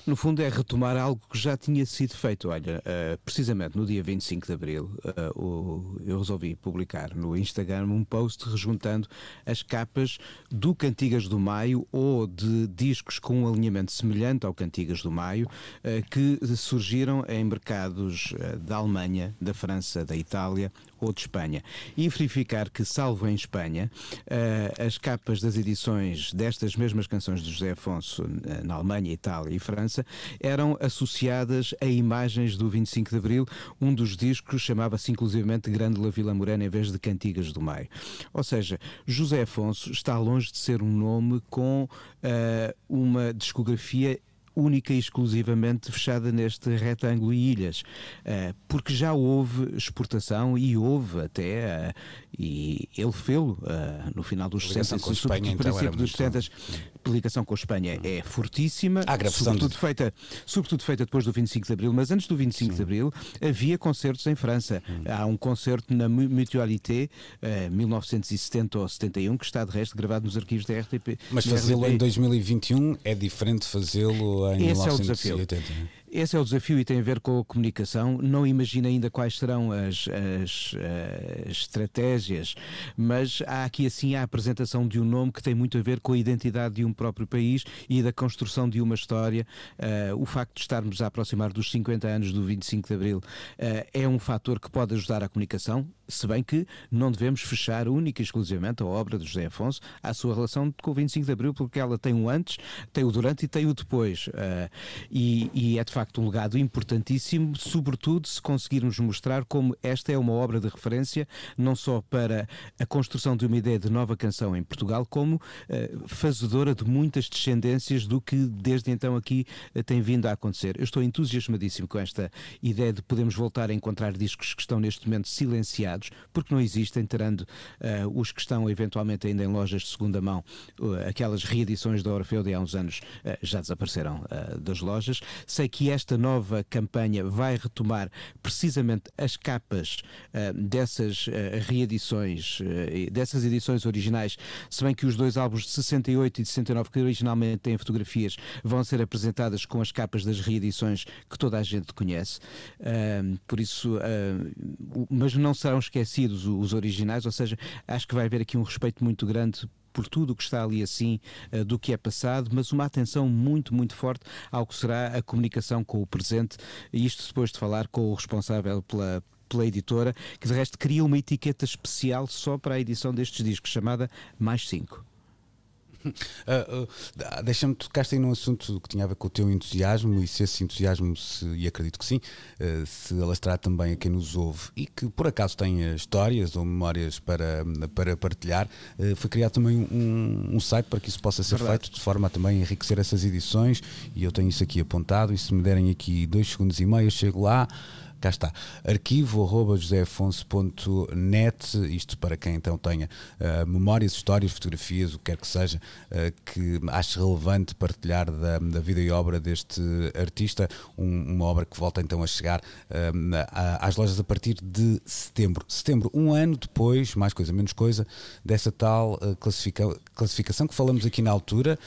No fundo, é retomar algo que já tinha sido feito. Olha, eh, precisamente no dia 25 de abril, eh, o- eu resolvi publicar no Instagram um post rejuntando as capas do Cantigas do Maio ou de discos com um alinhamento semelhante ao Cantigas do Maio, eh, que surgiram em mercados da Alemanha, da França, da Itália ou de Espanha. E verificar que, salvo em Espanha, as capas das edições destas mesmas canções de José Afonso na Alemanha, Itália e França França, eram associadas a imagens do 25 de Abril. Um dos discos chamava-se inclusivamente Grande La Vila Morena em vez de Cantigas do Maio. Ou seja, José Afonso está longe de ser um nome com uh, uma discografia única e exclusivamente fechada neste retângulo e ilhas, eh, porque já houve exportação e houve até, eh, e ele fez-lo eh, no final dos 60,
com Espanha, então,
princípio dos 70, a ligação com a Espanha é fortíssima, sobretudo, de... feita, sobretudo feita depois do 25 de Abril, mas antes do 25 Sim. de Abril havia concertos em França. Hum. Há um concerto na Mutualité, 1970 ou 71, que está de resto gravado nos arquivos da RTP.
Mas fazê-lo em 2021 é diferente de fazê-lo em Esse 1980. É o desafio.
Esse é o desafio e tem a ver com a comunicação. Não imagino ainda quais serão as, as, as, estratégias, mas há aqui assim a apresentação de um nome que tem muito a ver com a identidade de um próprio país e da construção de uma história. Uh, o facto de estarmos a aproximar dos 50 anos do 25 de Abril uh, é um fator que pode ajudar a comunicação, se bem que não devemos fechar única e exclusivamente a obra de José Afonso à sua relação com o 25 de Abril, porque ela tem o antes, tem o durante e tem o depois. Uh, e, e é de facto um legado importantíssimo, sobretudo se conseguirmos mostrar como esta é uma obra de referência, não só para a construção de uma ideia de nova canção em Portugal, como uh, fazedora de muitas descendências do que desde então aqui uh, tem vindo a acontecer. Eu estou entusiasmadíssimo com esta ideia de podermos voltar a encontrar discos que estão neste momento silenciados, porque não existem, terando uh, os que estão eventualmente ainda em lojas de segunda mão, aquelas reedições da Orfeu de há uns anos já desapareceram das lojas. Sei que esta nova campanha vai retomar precisamente as capas uh, dessas uh, reedições, uh, dessas edições originais, se bem que os dois álbuns de 68 e de 69, que originalmente têm fotografias, vão ser apresentadas com as capas das reedições que toda a gente conhece. por isso, mas não serão esquecidos os originais, ou seja, acho que vai haver aqui um respeito muito grande por tudo o que está ali assim uh, do que é passado, mas uma atenção muito, muito forte ao que será a comunicação com o presente, isto depois de falar com o responsável pela pela editora, que de resto cria uma etiqueta especial só para a edição destes discos, chamada Mais 5.
Uh, uh, Deixa-me tocaste aí num assunto que tinha a ver com o teu entusiasmo e se esse entusiasmo, se, e acredito que sim, uh, se alastrar também a quem nos ouve e que por acaso tenha histórias ou memórias para, para partilhar, foi criado também um, um, site para que isso possa ser Verdade. feito de forma a também enriquecer essas edições e eu tenho isso aqui apontado e se me derem aqui dois segundos e meio eu chego lá cá está, arquivo.joseafonso.net, isto para quem então tenha uh, memórias, histórias, fotografias, o que quer que seja, uh, que ache relevante partilhar da, da, vida e obra deste artista, um, uma obra que volta então a chegar uh, às lojas a partir de setembro. Setembro, um ano depois, mais coisa, menos coisa, dessa tal classifica, classificação que falamos aqui na altura.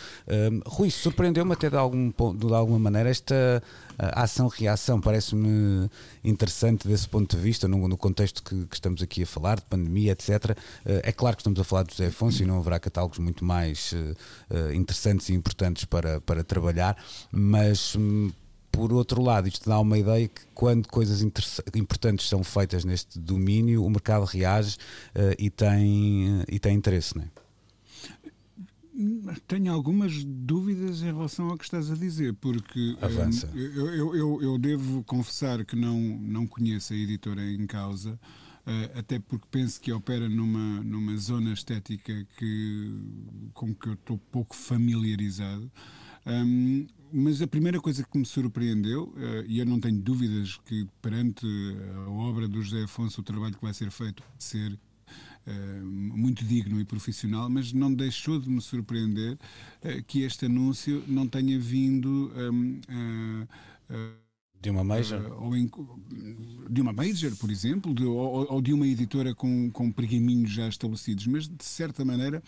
Rui, surpreendeu-me até de, algum, de alguma maneira esta ação-reação, parece-me interessante desse ponto de vista, no, no contexto que, que, estamos aqui a falar, de pandemia, etc. Eh, é claro que estamos a falar de José Afonso e não haverá catálogos muito mais uh, interessantes e importantes para, para trabalhar, mas. Um, por outro lado, isto dá uma ideia que quando coisas importantes são feitas neste domínio, o mercado reage uh, e, tem, e tem interesse, não é?
Tenho algumas dúvidas em relação ao que estás a dizer, porque
Avança.
Um, eu, eu, eu, devo confessar que não, não conheço a editora em causa, uh, até porque penso que opera numa, numa zona estética que, com que eu estou pouco familiarizado. Um, mas a primeira coisa que me surpreendeu, uh, e eu não tenho dúvidas que perante a obra do José Afonso, o trabalho que vai ser feito vai ser eh, muito digno e profissional, mas não deixou de me surpreender uh, que este anúncio não tenha vindo um, uh,
de uma major?
ou em, de uma major, por exemplo, de, ou, ou, de uma editora com, com pergaminhos já estabelecidos, mas de certa maneira.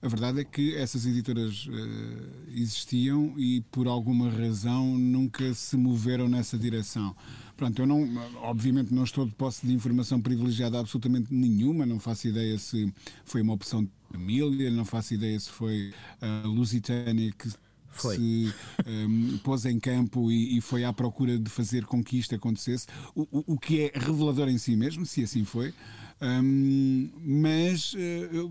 A verdade é que essas editoras uh, existiam e por alguma razão nunca se moveram nessa direção. Pronto, eu não, obviamente não estou de posse de informação privilegiada absolutamente nenhuma, não faço ideia se foi uma opção de família, não faço ideia se foi a Lusitânia que foi. se um, pôs em campo e, e, foi à procura de fazer com que isto acontecesse, o, o, o, que é revelador em si mesmo, se assim foi. Um, mas uh,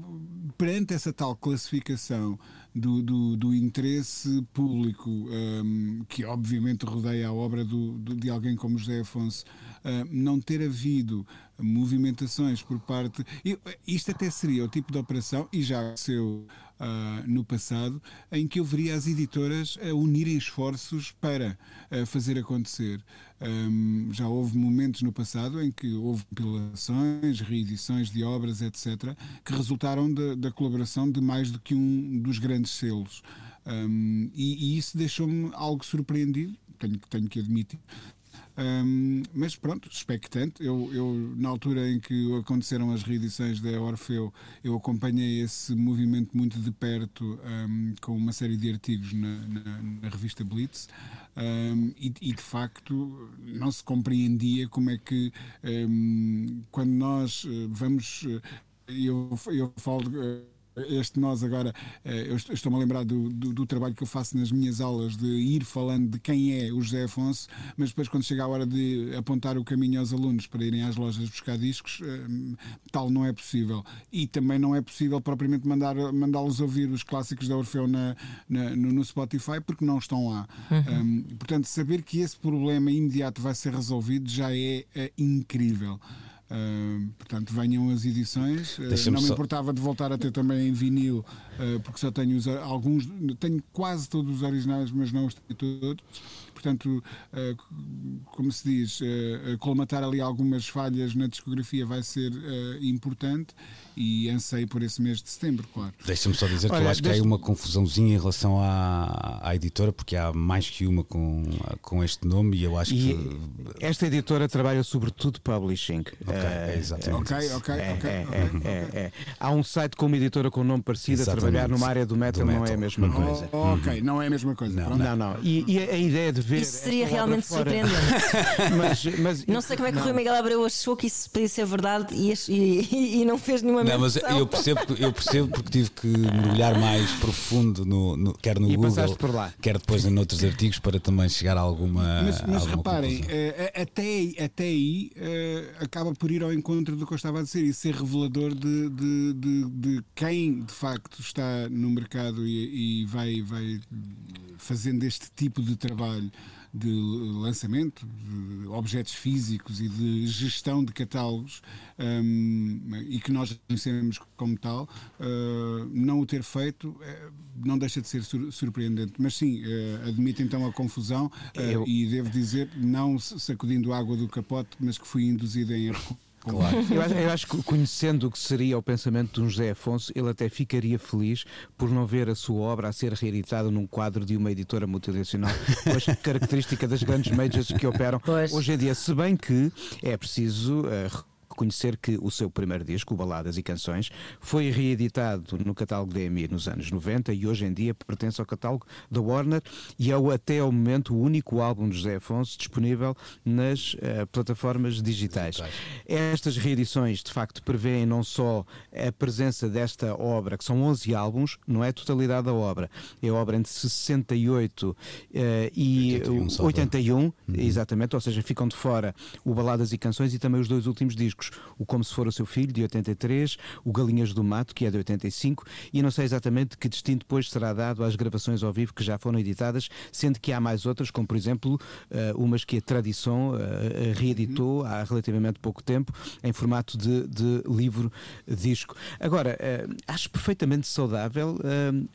perante essa tal classificação do, do, do interesse público, um, que obviamente rodeia a obra do, do, de alguém como José Afonso, não ter havido movimentações por parte. Isto até seria o tipo de operação, e já aconteceu uh, no passado, em que eu veria as editoras a unirem esforços para uh, fazer acontecer. Um, já houve momentos no passado em que houve compilações, reedições de obras, etc., que resultaram da, da colaboração de mais do que um dos grandes selos. Um, e, e, isso deixou-me algo surpreendido, tenho, tenho que admitir, um, mas pronto, expectante. Eu, eu, na altura em que aconteceram as reedições da Orfeu, eu acompanhei esse movimento muito de perto um, com uma série de artigos na, na, na revista Blitz. Um, e, e, de facto não se compreendia como é que quando nós eh, vamos eh, eu, eu falo este nós agora, eh, eu estou-me a lembrar do, do, do, trabalho que eu faço nas minhas aulas de ir falando de quem é o José Afonso, mas depois quando chega a hora de apontar o caminho aos alunos para irem às lojas buscar discos, eh, tal não é possível. E também não é possível propriamente mandar, mandá-los ouvir os clássicos da Orfeu na, na no, no, Spotify porque não estão lá. Uhum. Um, portanto, saber que esse problema imediato vai ser resolvido já é, é incrível. Uh, portanto, venham as edições. Uh, não me importava de voltar a ter também em vinil, uh, porque só tenho os, alguns, tenho quase todos os originais, mas não os tenho todos. Portanto, como se diz, colmatar ali algumas falhas na discografia vai ser importante e anseio por esse mês de setembro, claro.
Deixa-me só dizer Olha, que eu acho deixa... que há uma confusãozinha em relação à, à editora, porque há mais que uma com, com este nome e eu acho e que.
Esta editora trabalha sobretudo publishing.
Ok, é, exatamente.
Ok, ok, é, ok. É,
há um site com uma editora com um nome parecido exatamente. a trabalhar numa área do metal, do metal. não é a mesma uhum. coisa.
Oh, ok, não é a mesma coisa.
Não, não. não. E, e, a ideia de ver.
Isso seria realmente fora... surpreendente. mas, mas, não sei como é que o Rui Miguel Abreu achou que isso podia ser verdade e, e, e não fez nenhuma
Não, mas eu percebo, eu percebo porque tive que mergulhar mais profundo, no, no quer no
e
Google,
por lá.
quer depois em outros artigos para também chegar a alguma.
Mas, mas
alguma
reparem, uh, até, até aí uh, acaba por ir ao encontro do que eu estava a dizer e ser revelador de, de, de, de quem de facto está no mercado e, e vai, vai fazendo este tipo de trabalho de lançamento de objetos físicos e de gestão de catálogos um, e que nós conhecemos como tal, uh, não o ter feito uh, não deixa de ser sur surpreendente. Mas sim, uh, admito então a confusão Eu... e devo dizer, não sacudindo a água do capote, mas que fui induzido em erro
Claro. Eu, acho, eu acho que conhecendo o que seria o pensamento de um José Afonso, ele até ficaria feliz por não ver a sua obra a ser reeditada num quadro de uma editora multinacional, com a característica das grandes majors que operam pois. hoje em dia. Se bem que é preciso uh, reconhecer que o seu primeiro disco, o Baladas e Canções, foi reeditado no catálogo da EMI nos anos 90 e hoje em dia pertence ao catálogo da Warner e é o, até ao momento o único álbum de José Afonso disponível nas uh, plataformas digitais. digitais. Estas reedições, de facto, prevêem não só a presença desta obra, que são 11 álbuns, não é a totalidade da obra, é a obra entre 68 uh, e 81, 81 uhum. exatamente, ou seja, ficam de fora o Baladas e Canções e também os dois últimos discos o Como Se For o Seu Filho, de 83, o Galinhas do Mato, que é de 85, e não sei exatamente que destino depois será dado às gravações ao vivo que já foram editadas, sendo que há mais outras, como por exemplo uh, umas que a Tradição uh, reeditou há relativamente pouco tempo, em formato de, de livro-disco. Agora, uh, acho perfeitamente saudável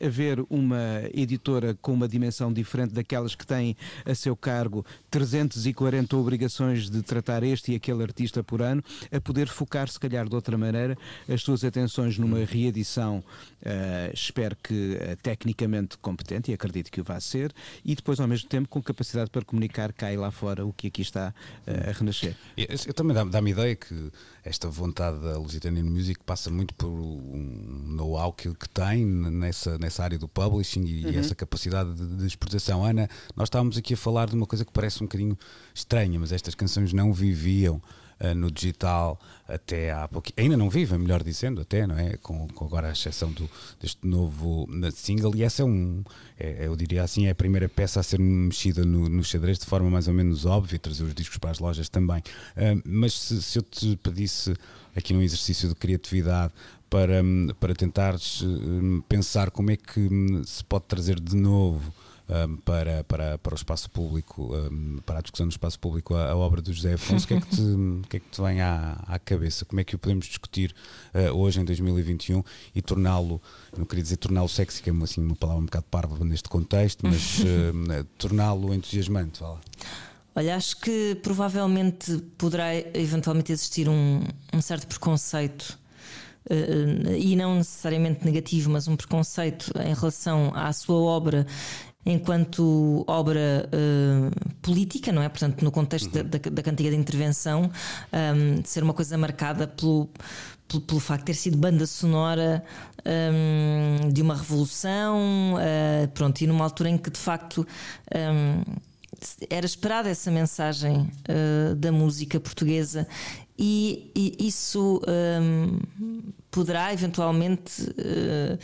haver uma editora com uma dimensão diferente daquelas que têm a seu cargo 340 obrigações de tratar este e aquele artista por ano, a poder focar, se calhar de outra maneira, as suas atenções numa reedição, uh, espero que uh, tecnicamente competente, e acredito que o vá ser, e depois ao mesmo tempo com capacidade para comunicar cá e lá fora o que aqui está uh, a renascer.
Eu, eu também dá-me ideia que esta vontade da Lusitanian Music passa muito por um know-how que, que, tem nessa, nessa área do publishing e, uhum. essa capacidade de, de exportação. Ana, nós estávamos aqui a falar de uma coisa que parece um bocadinho estranha, mas estas canções não viviam no digital até há pouco. Ainda não vive, melhor dizendo, até, não é? Com, com agora a exceção do, deste novo single. E essa é um, é, eu diria assim, é a primeira peça a ser mexida no, no xadrez de forma mais ou menos óbvia, trazer os discos para as lojas também. Uh, mas se, se eu te pedisse aqui num exercício de criatividade para, para tentares hum, pensar como é que hum, se pode trazer de novo um, para, para, para o espaço público, um, para a discussão no espaço público, a, a, obra do José Afonso, o que é que te, que é que te vem à, à cabeça? Como é que o podemos discutir uh, hoje em 2021 e torná-lo, não queria dizer torná-lo sexy, que é assim, uma palavra um bocado parva neste contexto, mas uh, torná-lo entusiasmante.
Olha, acho que provavelmente poderá eventualmente existir um, um certo preconceito Uh, e não necessariamente negativo, mas um preconceito em relação à sua obra enquanto obra uh, política, não é? Portanto, no contexto uhum. da, da, da, cantiga de intervenção, um, de ser uma coisa marcada pelo, pelo, pelo, facto de ter sido banda sonora um, de uma revolução, uh, pronto, e numa altura em que de facto. Um, era esperada essa mensagem uh, da música portuguesa e, e isso poderá eventualmente uh,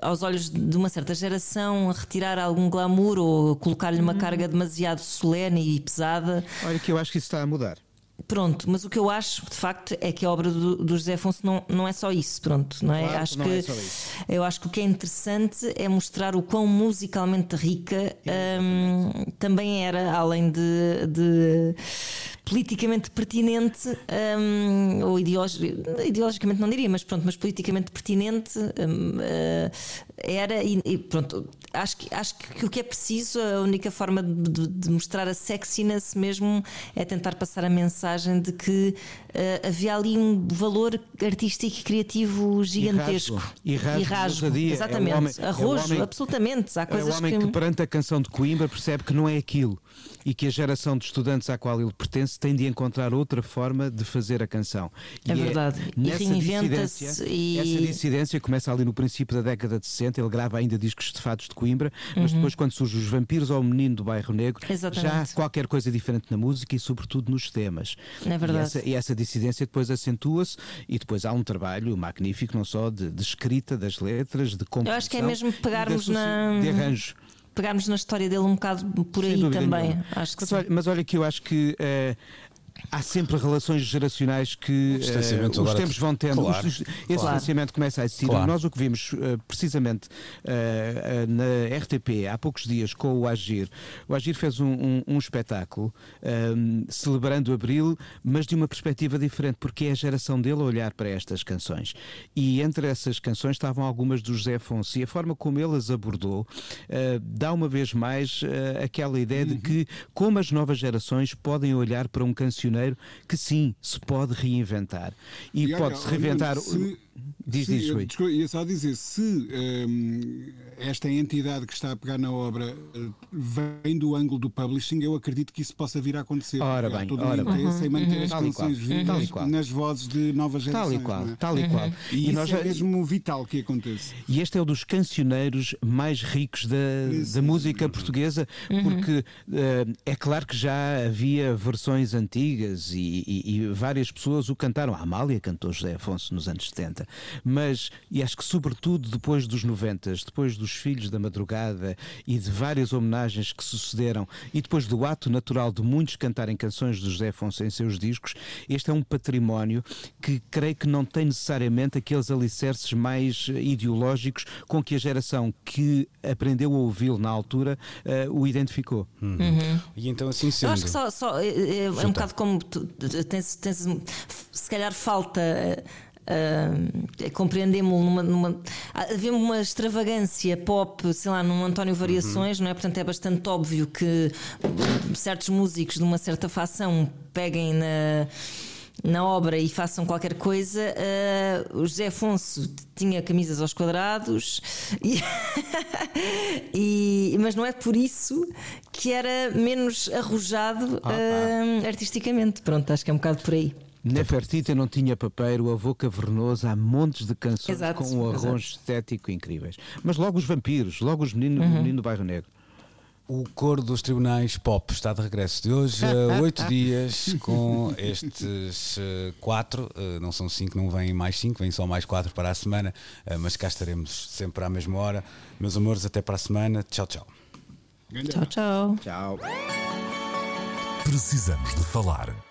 aos olhos de uma certa geração, retirar algum glamour ou colocar-lhe uma uhum. carga demasiado solene e pesada.
Olha, que eu acho que isso está a mudar.
Pronto, mas o que eu acho, de facto, é que a obra do, do José Afonso não, não é só isso, pronto, não é?
Claro,
acho
não
que
é só isso.
eu acho que o que é interessante é mostrar o quão musicalmente rica um, também era, além de, de politicamente pertinente, um, ou ideologicamente não diria, mas pronto, mas politicamente pertinente uh, era e, e, pronto. Acho que, acho que o que é preciso, a única forma de, de, mostrar a sexiness mesmo é tentar passar a mensagem de que uh, havia ali um valor artístico e criativo gigantesco.
E rasgo. E rasgo.
Exatamente.
É homem,
Arrojo,
é homem,
absolutamente. Há coisas
é o homem
que...
que perante a canção de Coimbra percebe que não é aquilo e que a geração de estudantes à qual ele pertence tem de encontrar outra forma de fazer a canção.
É e verdade.
É e reinventa-se. E... Essa dissidência começa ali no princípio da década de 60. Ele grava ainda discos de fados de Coimbra, mas uhum. depois, quando surgem os vampiros ou o menino do bairro negro,
Exatamente.
já há qualquer coisa diferente na música e, sobretudo, nos temas.
É verdade.
E essa, e essa dissidência depois acentua-se e depois há um trabalho magnífico, não só de, de escrita das letras, de composição.
Eu acho que é mesmo pegarmos na.
de arranjo
pegarmos na história dele um bocado por aí também. Acho que
mas, olha, mas, olha, que eu acho que uh, há sempre relações geracionais que uh, os tempos vão tendo.
Claro,
esse
claro.
distanciamento começa a existir.
Claro.
Nós o que vimos uh, precisamente uh, na RTP há poucos dias com o Agir. O Agir fez um, um, um espetáculo um, celebrando Abril, mas de uma perspectiva diferente, porque é a geração dele a olhar para estas canções. E entre essas canções estavam algumas do José Afonso. E a forma como ele as abordou dá uma vez mais aquela ideia
uhum.
de que, como as novas gerações podem olhar para um que sim, se pode reinventar. E, pode-se reinventar.
Se, diz, se, diz, Desculpa, ia só dizer, se um, esta entidade que está a pegar na obra uh, vem do ângulo do publishing, eu acredito que isso possa vir a acontecer.
Ora bem,
todo
ora
bem.
Uhum,
em manter
uhum.
as canções vivas nas vozes de novas gerações.
Tal e qual,
é?
tal e qual.
E,
E,
isso
nós
é
já-
mesmo vital que aconteça.
E este é um dos cancioneiros mais ricos da,
Isso.
da música portuguesa, porque eh, é claro que já havia versões antigas e, e- e várias pessoas o cantaram. A Amália cantou José Afonso nos anos 70, mas, e acho que sobretudo depois dos 90, depois dos Filhos da Madrugada e de várias homenagens que sucederam, e depois do ato natural de muitos cantarem canções de José Afonso em seus discos, este é um património que creio que não tem necessariamente aqueles alicerces mais eh, ideológicos com que a geração que aprendeu a ouvi-lo na altura eh, o identificou.
E então, assim
Eu
sendo.
acho que só, só- é, é- é um bocado como tu, tens, tens- se calhar falta. Uh, compreendemos numa, numa havia uma extravagância pop, sei lá, num António Variações, não é? Portanto, é bastante óbvio que certos músicos de uma certa facção peguem na na obra e façam qualquer coisa. Uh, o José Afonso tinha camisas aos quadrados, e e- mas não é por isso que era menos arrojado uh, artisticamente. Pronto, acho que é um bocado por aí.
Nefertiti não tinha papeiro, o avô cavernoso, há montes de canções
Exato,
com um arranjo estético incríveis. Mas logo os vampiros, logo os meninos, o menino do bairro negro.
O coro dos tribunais pop está de regresso de hoje a oito dias com estes uh, quatro, uh, não são cinco, não vêm mais cinco, vêm só mais quatro para a semana, uh, mas cá estaremos sempre à mesma hora. Meus amores, até para a semana. Tchau, tchau.
Tchau, tchau.
Tchau.
Precisamos de falar.